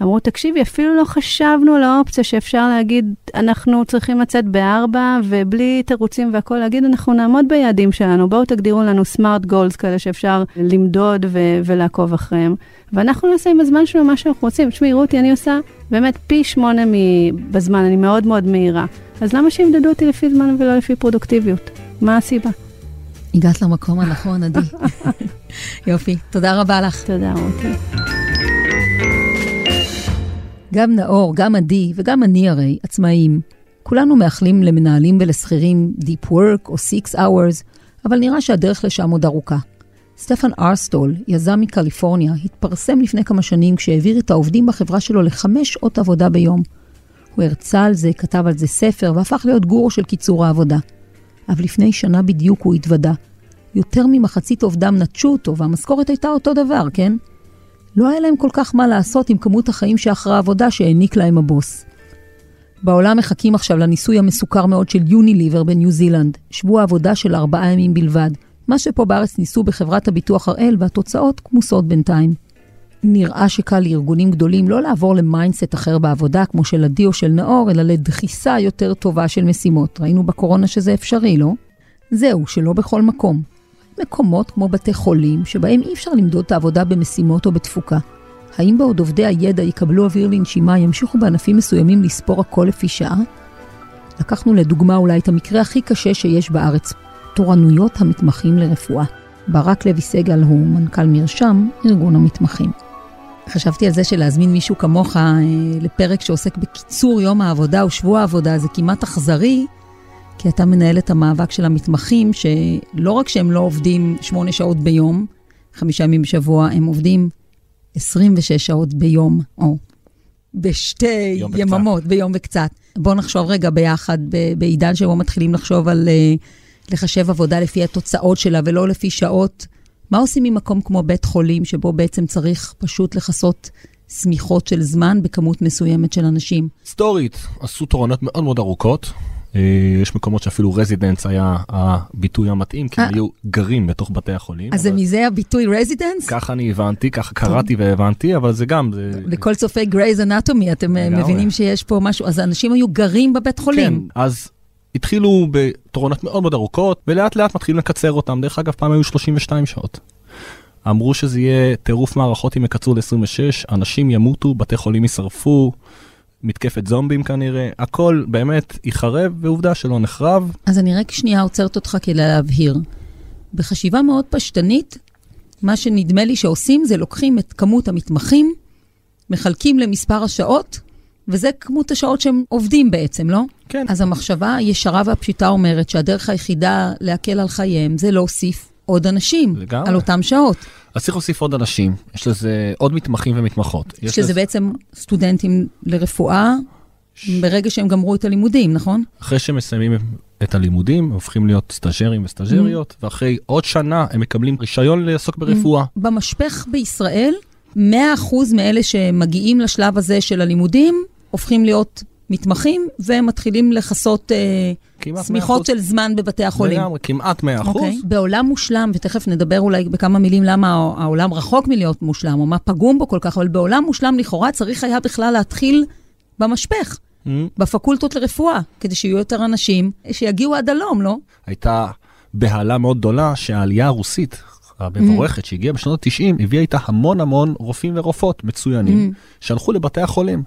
[SPEAKER 3] אמרו, תקשיבי, אפילו לא חשבנו על האופציה שאפשר להגיד, אנחנו צריכים לצאת בארבע, ובלי תירוצים והכול, להגיד, אנחנו נעמוד ביעדים שלנו, בואו תגדירו לנו סמארט גולס כאלה שאפשר למדוד ו- ולעקוב אחריהם, ואנחנו נעשה עם הזמן שלנו מה שאנחנו רוצים. תשמעי, רותי, אני עושה באמת פי שמונה מ- בזמן, אני מאוד מאוד מהירה. אז למה שימדדו אותי לפי זמן ולא לפי פרודוקטיביות? מה הסיבה?
[SPEAKER 1] הגעת למקום הנכון, עדי. יופי, תודה רבה לך.
[SPEAKER 3] תודה, רותי.
[SPEAKER 1] גם נאור, גם עדי וגם אני הרי עצמאים. כולנו מאחלים למנהלים ולשכירים Deep Work או Six Hours, אבל נראה שהדרך לשם עוד ארוכה. סטפן ארסטול, יזם מקליפורניה, התפרסם לפני כמה שנים כשהעביר את העובדים בחברה שלו לחמש שעות עבודה ביום. הוא הרצה על זה, כתב על זה ספר והפך להיות גורו של קיצור העבודה. אבל לפני שנה בדיוק הוא התוודה. יותר ממחצית עובדם נטשו אותו והמשכורת הייתה אותו דבר, כן? לא היה להם כל כך מה לעשות עם כמות החיים שאחרי העבודה שהעניק להם הבוס. בעולם מחכים עכשיו לניסוי המסוכר מאוד של יוניליבר בניו זילנד, שבוע עבודה של ארבעה ימים בלבד, מה שפה בארץ ניסו בחברת הביטוח הראל והתוצאות כמוסות בינתיים. נראה שקל לארגונים גדולים לא לעבור ל mindset אחר בעבודה, כמו של עדי או של נאור, אלא לדחיסה יותר טובה של משימות. ראינו בקורונה שזה אפשרי, לא? זהו, שלא בכל מקום. מקומות כמו בתי חולים, שבהם אי אפשר למדוד את העבודה במשימות או בתפוקה. האם בעוד עובדי הידע יקבלו אוויר לנשימה, ימשיכו בענפים מסוימים לספור הכל לפי שעה? לקחנו לדוגמה אולי את המקרה הכי קשה שיש בארץ, תורנויות המתמחים לרפואה. ברק לוי סגל הוא מנכ"ל מרשם, ארגון המתמחים. חשבתי על זה שלהזמין מישהו כמוך אה, לפרק שעוסק בקיצור יום העבודה ושבוע העבודה זה כמעט אכזרי, כי אתה מנהל את המאבק של המתמחים, שלא רק שהם לא עובדים שמונה שעות ביום, חמישה ימים בשבוע, הם עובדים 26 שעות ביום, או בשתי יממות, וקצת. ביום וקצת. בואו נחשוב רגע ביחד, בעידן שבו מתחילים לחשוב על uh, לחשב עבודה לפי התוצאות שלה ולא לפי שעות. מה עושים ממקום כמו בית חולים, שבו בעצם צריך פשוט לכסות שמיכות של זמן בכמות מסוימת של אנשים?
[SPEAKER 4] היסטורית, עשו תורנות מאוד מאוד ארוכות. אה, יש מקומות שאפילו residents היה הביטוי המתאים, כי הם אה. היו גרים בתוך בתי החולים.
[SPEAKER 1] אז זה מזה הביטוי residents?
[SPEAKER 4] ככה אני הבנתי, ככה קראתי והבנתי, אבל זה גם...
[SPEAKER 1] לכל צופי גרייז אנטומי, אתם אה, מבינים שיש פה משהו, אז אנשים היו גרים בבית חולים.
[SPEAKER 4] כן, אז התחילו בתורנות מאוד מאוד ארוכות, ולאט לאט מתחילים לקצר אותם. דרך אגב, פעם היו 32 שעות. אמרו שזה יהיה טירוף מערכות אם יקצרו ל-26, אנשים ימותו, בתי חולים יישרפו. מתקפת זומבים כנראה, הכל באמת ייחרב, ועובדה שלא נחרב.
[SPEAKER 1] אז אני רק שנייה עוצרת אותך כדי להבהיר. בחשיבה מאוד פשטנית, מה שנדמה לי שעושים זה לוקחים את כמות המתמחים, מחלקים למספר השעות, וזה כמות השעות שהם עובדים בעצם, לא?
[SPEAKER 4] כן.
[SPEAKER 1] אז המחשבה הישרה והפשוטה אומרת שהדרך היחידה להקל על חייהם זה להוסיף עוד אנשים לגמרי. על אותם שעות.
[SPEAKER 4] אז צריך להוסיף עוד אנשים, יש לזה עוד מתמחים ומתמחות.
[SPEAKER 1] שזה לזה... בעצם סטודנטים לרפואה, ש... ברגע שהם גמרו את הלימודים, נכון?
[SPEAKER 4] אחרי שהם מסיימים את הלימודים, הופכים להיות סטאג'רים וסטאג'ריות, mm. ואחרי עוד שנה הם מקבלים רישיון לעסוק ברפואה. Mm.
[SPEAKER 1] במשפך בישראל, 100% מאלה שמגיעים לשלב הזה של הלימודים, הופכים להיות מתמחים, והם מתחילים לכסות אה, שמיכות של זמן בבתי החולים.
[SPEAKER 4] לגמרי, כמעט 100 אחוז. Okay.
[SPEAKER 1] אוקיי. בעולם מושלם, ותכף נדבר אולי בכמה מילים למה העולם רחוק מלהיות מושלם, או מה פגום בו כל כך, אבל בעולם מושלם לכאורה צריך היה בכלל להתחיל במשפך, mm-hmm. בפקולטות לרפואה, כדי שיהיו יותר אנשים שיגיעו עד הלום, לא?
[SPEAKER 4] הייתה בהלה מאוד גדולה שהעלייה הרוסית המבורכת שהגיעה בשנות ה-90, הביאה איתה המון המון רופאים ורופאות מצוינים, שהלכו לבתי החולים.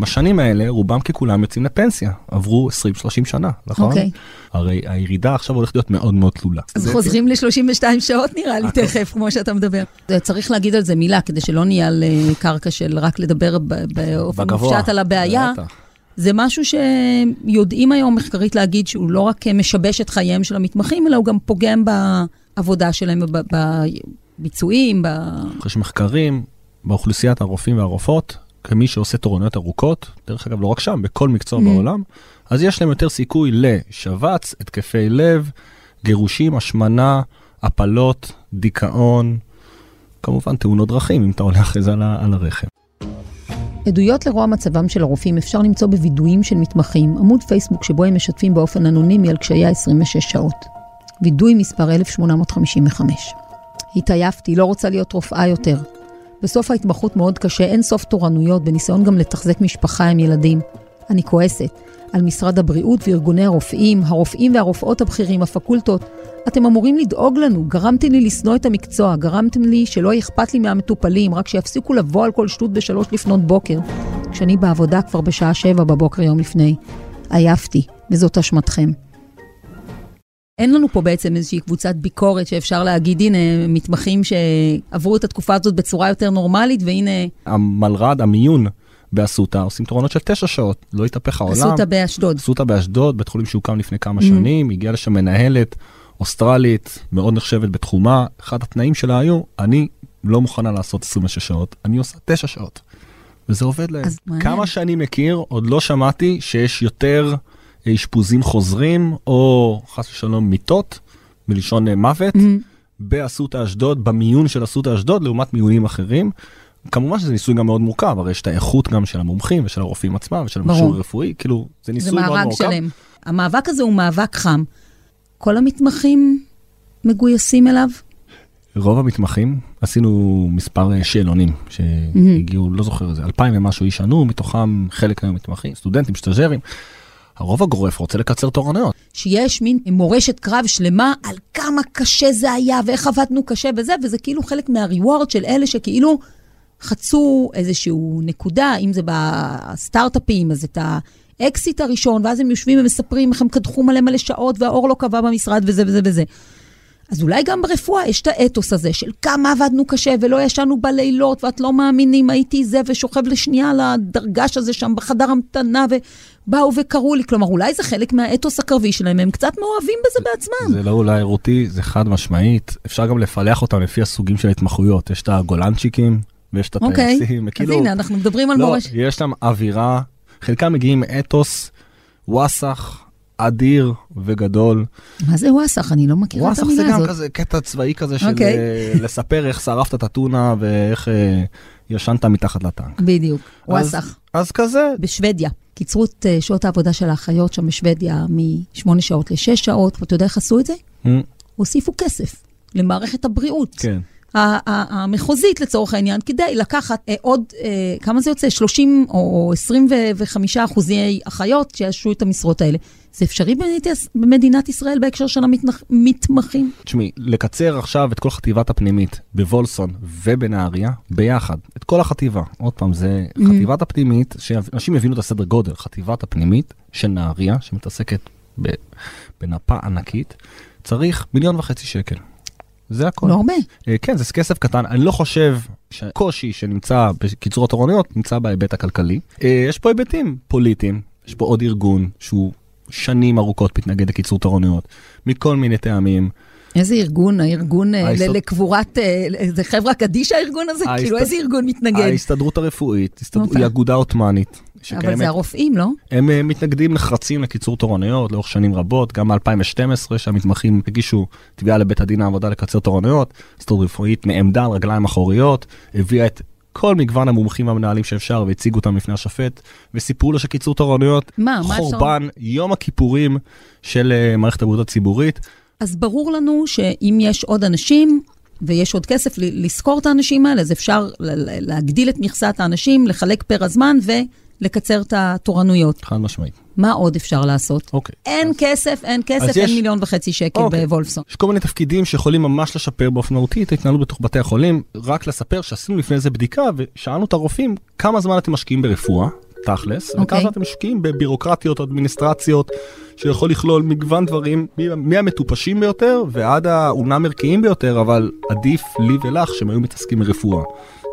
[SPEAKER 4] בשנים האלה, רובם ככולם יוצאים לפנסיה, עברו 20-30 שנה, נכון?
[SPEAKER 1] אוקיי.
[SPEAKER 4] הרי הירידה עכשיו הולכת להיות מאוד מאוד תלולה.
[SPEAKER 1] אז חוזרים ל-32 שעות נראה לי. תכף, כמו שאתה מדבר. צריך להגיד על זה מילה, כדי שלא נהיה על אה, קרקע של רק לדבר ב- באופן. מופשט על הבעיה. זה משהו שיודעים היום מחקרית להגיד שהוא לא רק משבש את חייהם של המתמחים, אלא הוא גם פוגם בעבודה שלהם, ב- בביצועים, ב...
[SPEAKER 4] יש מחקרים באוכלוסיית הרופאים והרופאות, כמי שעושה תורנויות ארוכות, דרך אגב לא רק שם, בכל מקצוע
[SPEAKER 1] Mm.
[SPEAKER 4] בעולם, אז יש להם יותר סיכוי לשבץ, התקפי לב, גירושים, השמנה, הפלות, דיכאון, כמובן תאונות דרכים, אם אתה עולה אחרי זה על, על הרכב.
[SPEAKER 1] עדויות לרוע מצבם של הרופאים אפשר למצוא בווידויים של מתמחים, עמוד פייסבוק שבו הם משתפים באופן אנונימי על קשיי ה-26 שעות. וידוי מספר 1855. התעייפתי, לא רוצה להיות רופאה יותר. בסוף ההתמחות מאוד קשה, אין סוף תורנויות, בניסיון גם לתחזק משפחה עם ילדים. אני כועסת על משרד הבריאות וארגוני הרופאים, הרופאים והרופאות הבכירים, הפקולטות. אתם אמורים לדאוג לנו, גרמתם לי לשנוא את המקצוע, גרמתם לי שלא אכפת לי מהמטופלים, רק שיפסיקו לבוא על כל שטות בשלוש לפנות בוקר. כשאני בעבודה כבר בשעה שבע בבוקר יום לפני. עייפתי, וזאת אשמתכם. אין לנו פה בעצם איזושהי קבוצת ביקורת שאפשר להגיד, הנה, מתמחים שעברו את התקופה הזאת בצורה יותר נורמלית, והנה,
[SPEAKER 4] המלר"ד, המיון באסותא, עושים תורנות של תשע שעות, לא התהפך העולם.
[SPEAKER 1] אסותא באשדוד.
[SPEAKER 4] אסותא באשדוד, בית חולים שהוקם לפני כמה שנים, הגיעה לשם מנהלת אוסטרלית, מאוד נחשבת בתחומה, אחד התנאים שלה היו, אני לא מוכנה לעשות 26 שעות, אני עושה 9 שעות. וזה עובד להם. כמה שאני מכיר, עוד לא שמעתי שיש יותר אשפוזים חוזרים, או חס ושלום מיטות, מלשון מוות, באסותא אשדוד, במיון של אסותא אשדוד, לעומת מיונים אחרים. כמובן שזה ניסוי גם מאוד מורכב, הרי יש את האיכות גם של המומחים ושל הרופאים עצמם ושל
[SPEAKER 1] ברור.
[SPEAKER 4] המכשור הרפואי, כאילו, זה
[SPEAKER 1] זה
[SPEAKER 4] ניסוי מאוד
[SPEAKER 1] מארג
[SPEAKER 4] מורכב.
[SPEAKER 1] שלם. המאבק הזה הוא מאבק חם. כל המתמחים מגויסים אליו?
[SPEAKER 4] רוב המתמחים, עשינו מספר אה, שאלונים שהגיעו, לא זוכר איזה, אלפיים ומשהו איש ענו, מתוכם חלק היו מתמחים, סטודנטים, סטאז'רים. הרוב הגורף רוצה לקצר תורנויות.
[SPEAKER 1] שיש מין מורשת קרב שלמה על כמה קשה זה היה ואיך עבדנו קשה וזה, וזה כאילו חלק מהריוורד של אלה שכאילו חצו איזושהי נקודה, אם זה בסטארט-אפים, אז את האקסיט הראשון, ואז הם יושבים ומספרים איך הם קדחו מלא מלא שעות והאור לא קבע במשרד וזה וזה וזה. אז אולי גם ברפואה יש את האתוס הזה של כמה עבדנו קשה ולא ישנו בלילות, ואת לא מאמינים, הייתי זה ושוכב לשנייה על הדרגש הזה שם בחדר המתנה, ובאו וקראו לי. כלומר, אולי זה חלק מהאתוס הקרבי שלהם, הם קצת מאוהבים בזה בעצמם.
[SPEAKER 4] זה לא אולי רותי, זה חד משמעית. אפשר גם לפלח אותם לפי הסוגים של ההתמחויות. יש את הגולנצ'יקים ויש את
[SPEAKER 1] אוקיי,
[SPEAKER 4] הטייסים.
[SPEAKER 1] אז הנה, אנחנו מדברים על
[SPEAKER 4] לא,
[SPEAKER 1] מורשת.
[SPEAKER 4] יש להם אווירה, חלקם מגיעים מאתוס, וואסאח, אדיר וגדול.
[SPEAKER 1] מה זה וואסאח? אני לא מכירה את
[SPEAKER 4] וואסאח זה
[SPEAKER 1] המילה
[SPEAKER 4] גם
[SPEAKER 1] הזאת.
[SPEAKER 4] כזה קטע צבאי כזה של
[SPEAKER 1] אוקיי.
[SPEAKER 4] אה, לספר איך שרפת את הטונה ואיך אה, ישנת מתחת לטנק.
[SPEAKER 1] בדיוק,
[SPEAKER 4] אז-
[SPEAKER 1] וואסאח.
[SPEAKER 4] אז כזה,
[SPEAKER 1] בשוודיה. קיצרו את אה, שעות העבודה של האחיות שם בשוודיה מ-8 שעות ל-6 שעות, ואתה יודע איך עשו את זה? הוסיפו כסף למערכת הבריאות.
[SPEAKER 4] כן.
[SPEAKER 1] המחוזית לצורך העניין, כדי לקחת אה, עוד, אה, כמה זה יוצא? 30 או 25 אחוזי אחיות שיאשרו את המשרות האלה. זה אפשרי במדינת, ישראל בהקשר של המתמחים?
[SPEAKER 4] תשמעי, לקצר עכשיו את כל חטיבת הפנימית בוולסון ובנהריה ביחד, את כל החטיבה. עוד פעם, זה
[SPEAKER 1] Mm-hmm.
[SPEAKER 4] חטיבת הפנימית, שאנשים יבינו את הסדר גודל, חטיבת הפנימית של נהריה, שמתעסקת בנפה ענקית, צריך מיליון וחצי שקל. זה הכל.
[SPEAKER 1] לא הרבה.
[SPEAKER 4] כן, זה כסף קטן. אני לא חושב שהקושי שנמצא בקיצור התורנויות נמצא בהיבט הכלכלי. אה, יש פה היבטים פוליטיים, יש פה עוד ארגון שהוא שנים ארוכות מתנגד לקיצור תורנויות, מכל מיני טעמים.
[SPEAKER 1] איזה ארגון, הארגון אה, לקבורת, אה, זה חברה קדישא הארגון הזה? כאילו איזה ארגון מתנגד?
[SPEAKER 4] ההסתדרות הרפואית,
[SPEAKER 1] אוקיי.
[SPEAKER 4] היא אגודה עות'מאנית.
[SPEAKER 1] אבל
[SPEAKER 4] שקיימת-
[SPEAKER 1] זה הרופאים, לא?
[SPEAKER 4] הם אה, מתנגדים נחרצים לקיצור תורנויות לאורך שנים רבות, גם מ-2012 שהמתמחים הגישו תביעה לבית הדין העבודה לקצר תורנויות, הסתדרות רפואית נעמדה על רגליים אחוריות, הביאה את כל מגוון המומחים והמנהלים שאפשר והציגו אותם לפני השופט, וסיפרו לו שקיצור תורנויות,
[SPEAKER 1] מה, מה?
[SPEAKER 4] חורבן יום הכיפורים של אה, מערכת הבריאות הציבורית.
[SPEAKER 1] אז ברור לנו שאם יש עוד אנשים ויש עוד כסף לשכור את האנשים האלה, אז אפשר להגדיל את מכסת האנשים, לחלק פר הזמן לקצר את התורנויות.
[SPEAKER 4] חד משמעית.
[SPEAKER 1] מה עוד אפשר לעשות?
[SPEAKER 4] אוקיי.
[SPEAKER 1] אין
[SPEAKER 4] אז-
[SPEAKER 1] כסף, אין כסף, אין
[SPEAKER 4] יש-
[SPEAKER 1] מיליון וחצי שקל
[SPEAKER 4] אוקיי.
[SPEAKER 1] בוולפסון.
[SPEAKER 4] יש כל מיני תפקידים שיכולים ממש לשפר באופן מהותי את ההתנהלות בתוך בתי החולים. רק לספר שעשינו לפני זה בדיקה ושאלנו את הרופאים כמה זמן אתם משקיעים ברפואה, תכלס, וכמה
[SPEAKER 1] אוקיי.
[SPEAKER 4] זמן אתם משקיעים בבירוקרטיות אדמיניסטרציות, שיכול לכלול מגוון דברים, מהמטופשים ביותר ועד האומנם ערכיים ביותר, אבל עדיף לי ולך שהם היו מתעסקים ברפואה.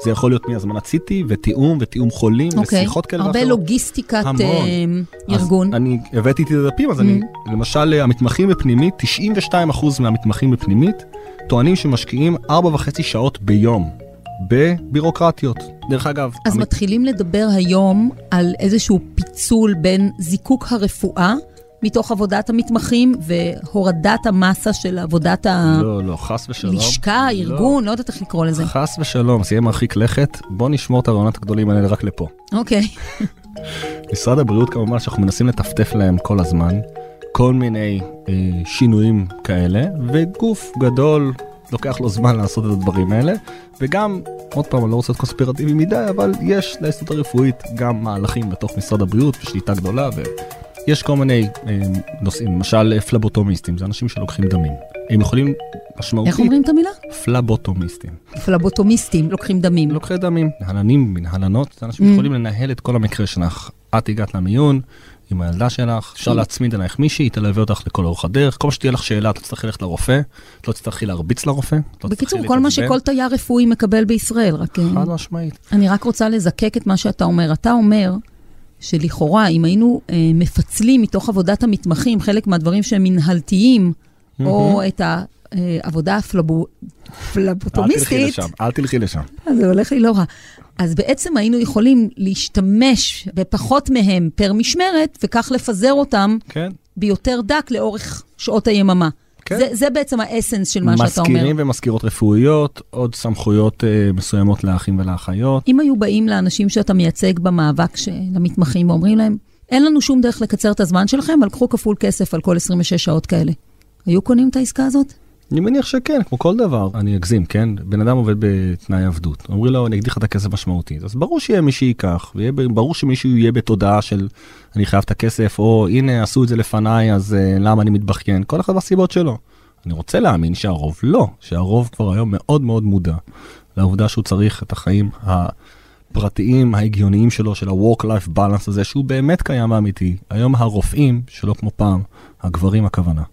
[SPEAKER 4] זה יכול להיות מהזמנת CT ותיאום ותיאום חולים
[SPEAKER 1] אוקיי,
[SPEAKER 4] ושיחות כאלה
[SPEAKER 1] הרבה
[SPEAKER 4] ואחרות.
[SPEAKER 1] לוגיסטיקת
[SPEAKER 4] המון. אז
[SPEAKER 1] ארגון.
[SPEAKER 4] אני הבאתי איתי את הדפים, אז אני, למשל, המתמחים בפנימית, 92% מהמתמחים בפנימית טוענים שמשקיעים 4.5 שעות ביום בבירוקרטיות. דרך אגב,
[SPEAKER 1] אז
[SPEAKER 4] המ-
[SPEAKER 1] מתחילים לדבר היום על איזשהו פיצול בין זיקוק הרפואה מתוך עבודת המתמחים והורדת המסה של עבודת
[SPEAKER 4] לא, לא, חס ושלום.
[SPEAKER 1] הלשכה,
[SPEAKER 4] לא.
[SPEAKER 1] ארגון, לא יודעת איך לקרוא לזה.
[SPEAKER 4] חס ושלום, זה יהיה מרחיק לכת. בוא נשמור את הרעיונות הגדולים האלה רק לפה.
[SPEAKER 1] אוקיי.
[SPEAKER 4] משרד הבריאות כמובן שאנחנו מנסים לטפטף להם כל הזמן, כל מיני אה, שינויים כאלה, וגוף גדול לוקח לו זמן לעשות את הדברים האלה, וגם, עוד פעם, אני לא רוצה להיות קונספירטיבי מדי, אבל יש להסתדרות הרפואית גם מהלכים בתוך משרד הבריאות ושליטה גדולה, ויש כל מיני אה, נושאים, למשל פלבוטומיסטים, זה אנשים שלוקחים דמים. הם יכולים משמעותית,
[SPEAKER 1] איך אומרים את המילה?
[SPEAKER 4] פלבוטומיסטים.
[SPEAKER 1] פלבוטומיסטים, לוקחים דמים.
[SPEAKER 4] לוקחי דמים, מנהלנים, מנהלנות, זה אנשים
[SPEAKER 1] Mm.
[SPEAKER 4] שיכולים לנהל את כל המקרה שלך. את הגעת למיון עם הילדה שלך, אפשר
[SPEAKER 1] Mm.
[SPEAKER 4] להצמיד אלייך מישהי, היא תלווה אותך לכל אורך הדרך. כל מה שתהיה לך שאלה, את לא תצטרכי ללכת לרופא, את לא תצטרכי להרביץ לרופא. לא
[SPEAKER 1] בקיצור, כל מה. שכל תייר רפואי מקבל בישראל, רק... אה,
[SPEAKER 4] חד משמעית.
[SPEAKER 1] אני רק רוצה לזקק את מה שאתה אומר. אתה אומר שלכאורה, אם היינו אה, מפצלים מתוך עבודת המתמחים חלק מהדברים שהם מנהלתיים, או את העבודה הפלבו-
[SPEAKER 4] אל תלכי
[SPEAKER 1] הפלבוטומיסטית,
[SPEAKER 4] לשם, אל תלכי לשם.
[SPEAKER 1] אז זה הולך לי לא רע. אז בעצם היינו יכולים להשתמש בפחות מהם פר משמרת, וכך לפזר אותם
[SPEAKER 4] כן.
[SPEAKER 1] ביותר דק לאורך שעות היממה.
[SPEAKER 4] כן.
[SPEAKER 1] זה, זה בעצם האסנס של מה שאתה אומר.
[SPEAKER 4] מזכירים ומזכירות רפואיות, עוד סמכויות אה, מסוימות לאחים ולאחיות.
[SPEAKER 1] אם היו באים לאנשים שאתה מייצג במאבק של המתמחים ואומרים להם, אין לנו שום דרך לקצר את הזמן שלכם, אבל קחו כפול כסף על כל 26 שעות כאלה. היו קונים את העסקה הזאת?
[SPEAKER 4] אני מניח שכן, כמו כל דבר. אני אגזים, כן? בן אדם עובד בתנאי עבדות. אומרים לו, אני אגדיל לך את הכסף משמעותית. אז ברור שיהיה מי שייקח, וברור שמישהו יהיה בתודעה של אני חייב את הכסף, או הנה עשו את זה לפניי, אז uh, למה אני מתבכיין? כל אחד והסיבות שלו. אני רוצה להאמין שהרוב לא, שהרוב כבר היום מאוד מאוד מודע לעובדה שהוא צריך את החיים הפרטיים, ההגיוניים שלו, של ה-work-life balance הזה, שהוא באמת קיים ואמיתי. היום הרופאים, שלא כמו פעם, הגברים הכוונה.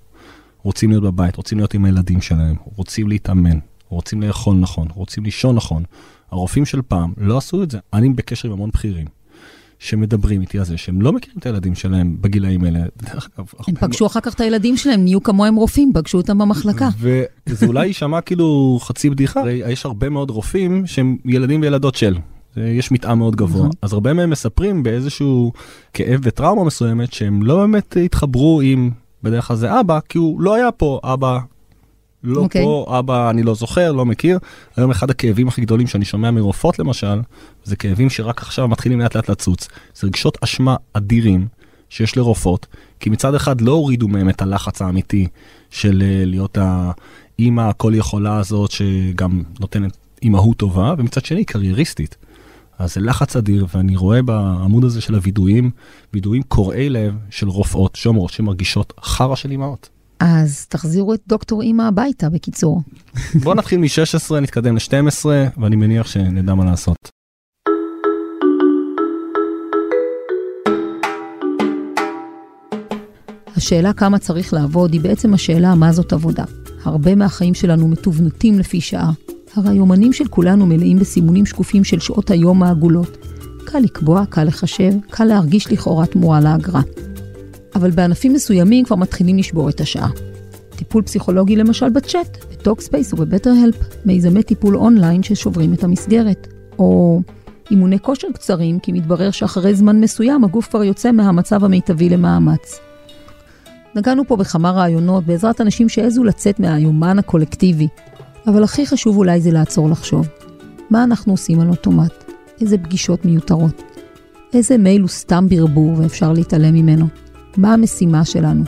[SPEAKER 4] רוצים להיות בבית, רוצים להיות עם הילדים שלהם, רוצים להתאמן, רוצים לאכול נכון, רוצים לישון נכון. הרופאים של פעם לא עשו את זה. אני בקשר עם המון בכירים שמדברים איתי על זה שהם לא מכירים את הילדים שלהם בגילאים האלה. דרך אגב,
[SPEAKER 1] הם פגשו אחר כך את הילדים שלהם, נהיו כמוהם רופאים, פגשו אותם במחלקה.
[SPEAKER 4] וזה אולי יישמע כאילו חצי בדיחה, הרי יש הרבה מאוד רופאים שהם ילדים וילדות של. יש מתאם מאוד גבוה,
[SPEAKER 1] נכון.
[SPEAKER 4] אז הרבה מהם מספרים באיזשהו כאב וטראומה מסוימת שהם לא באמת התחברו עם, בדרך כלל זה אבא, כי הוא לא היה פה, אבא לא
[SPEAKER 1] אוקיי.
[SPEAKER 4] פה, אבא אני לא זוכר, לא מכיר. היום אחד הכאבים הכי גדולים שאני שומע מרופאות למשל, זה כאבים שרק עכשיו מתחילים לאט לאט לצוץ. זה רגשות אשמה אדירים שיש לרופאות, כי מצד אחד לא הורידו מהם את הלחץ האמיתי של אה, להיות האימא הכל יכולה הזאת שגם נותנת אימהות טובה, ומצד שני קרייריסטית. אז זה לחץ אדיר, ואני רואה בעמוד הזה של הווידויים, וידויים קורעי לב של רופאות שאומרות שמרגישות חרא של אימהות.
[SPEAKER 1] אז תחזירו את דוקטור אימא הביתה, בקיצור.
[SPEAKER 4] בוא נתחיל מ-16, נתקדם ל-12, ואני מניח שנדע מה לעשות.
[SPEAKER 1] השאלה כמה צריך לעבוד היא בעצם השאלה מה זאת עבודה. הרבה מהחיים שלנו מתוונתים לפי שעה. הרי היומנים של כולנו מלאים בסימונים שקופים של שעות היום העגולות. קל לקבוע, קל לחשב, קל להרגיש לכאורה תמורה לאגרה. אבל בענפים מסוימים כבר מתחילים לשבור את השעה. טיפול פסיכולוגי למשל בצ'אט, ב Talkspace וב BetterHelp, מיזמי טיפול אונליין ששוברים את המסגרת. או אימוני כושר קצרים, כי מתברר שאחרי זמן מסוים הגוף כבר יוצא מהמצב המיטבי למאמץ. נגענו פה בכמה רעיונות בעזרת אנשים שהעזו לצאת מהיומן הקולקטיבי, אבל הכי חשוב אולי זה לעצור לחשוב. מה אנחנו עושים על אוטומט? איזה פגישות מיותרות? איזה מייל הוא סתם ברבור ואפשר להתעלם ממנו? מה המשימה שלנו?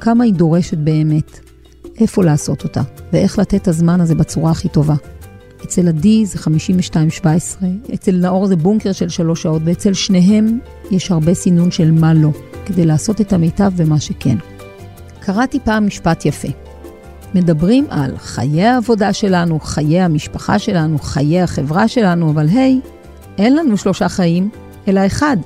[SPEAKER 1] כמה היא דורשת באמת? איפה לעשות אותה? ואיך לתת את הזמן הזה בצורה הכי טובה? אצל עדי זה 52-17, אצל נאור זה בונקר של שלוש שעות, ואצל שניהם יש הרבה סינון של מה לא, כדי לעשות את המיטב במה שכן. קראתי פעם משפט יפה. מדברים על חיי העבודה שלנו, חיי המשפחה שלנו, חיי החברה שלנו, אבל היי, אין לנו שלושה חיים, אלא אחד.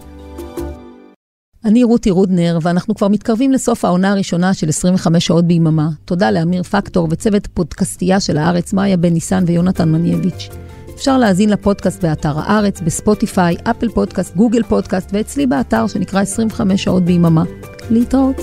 [SPEAKER 1] אני רותי רודנר, ואנחנו כבר מתקרבים לסוף העונה הראשונה של 25 שעות ביממה. תודה לאמיר פקטור וצוות פודקאסטייה של הארץ, מאיה בן ניסן ויונתן מנייביץ'. אפשר להאזין לפודקאסט באתר הארץ, בספוטיפיי, אפל פודקאסט, גוגל פודקאסט, ואצלי באתר שנקרא 25 שעות ביממה. להתראות.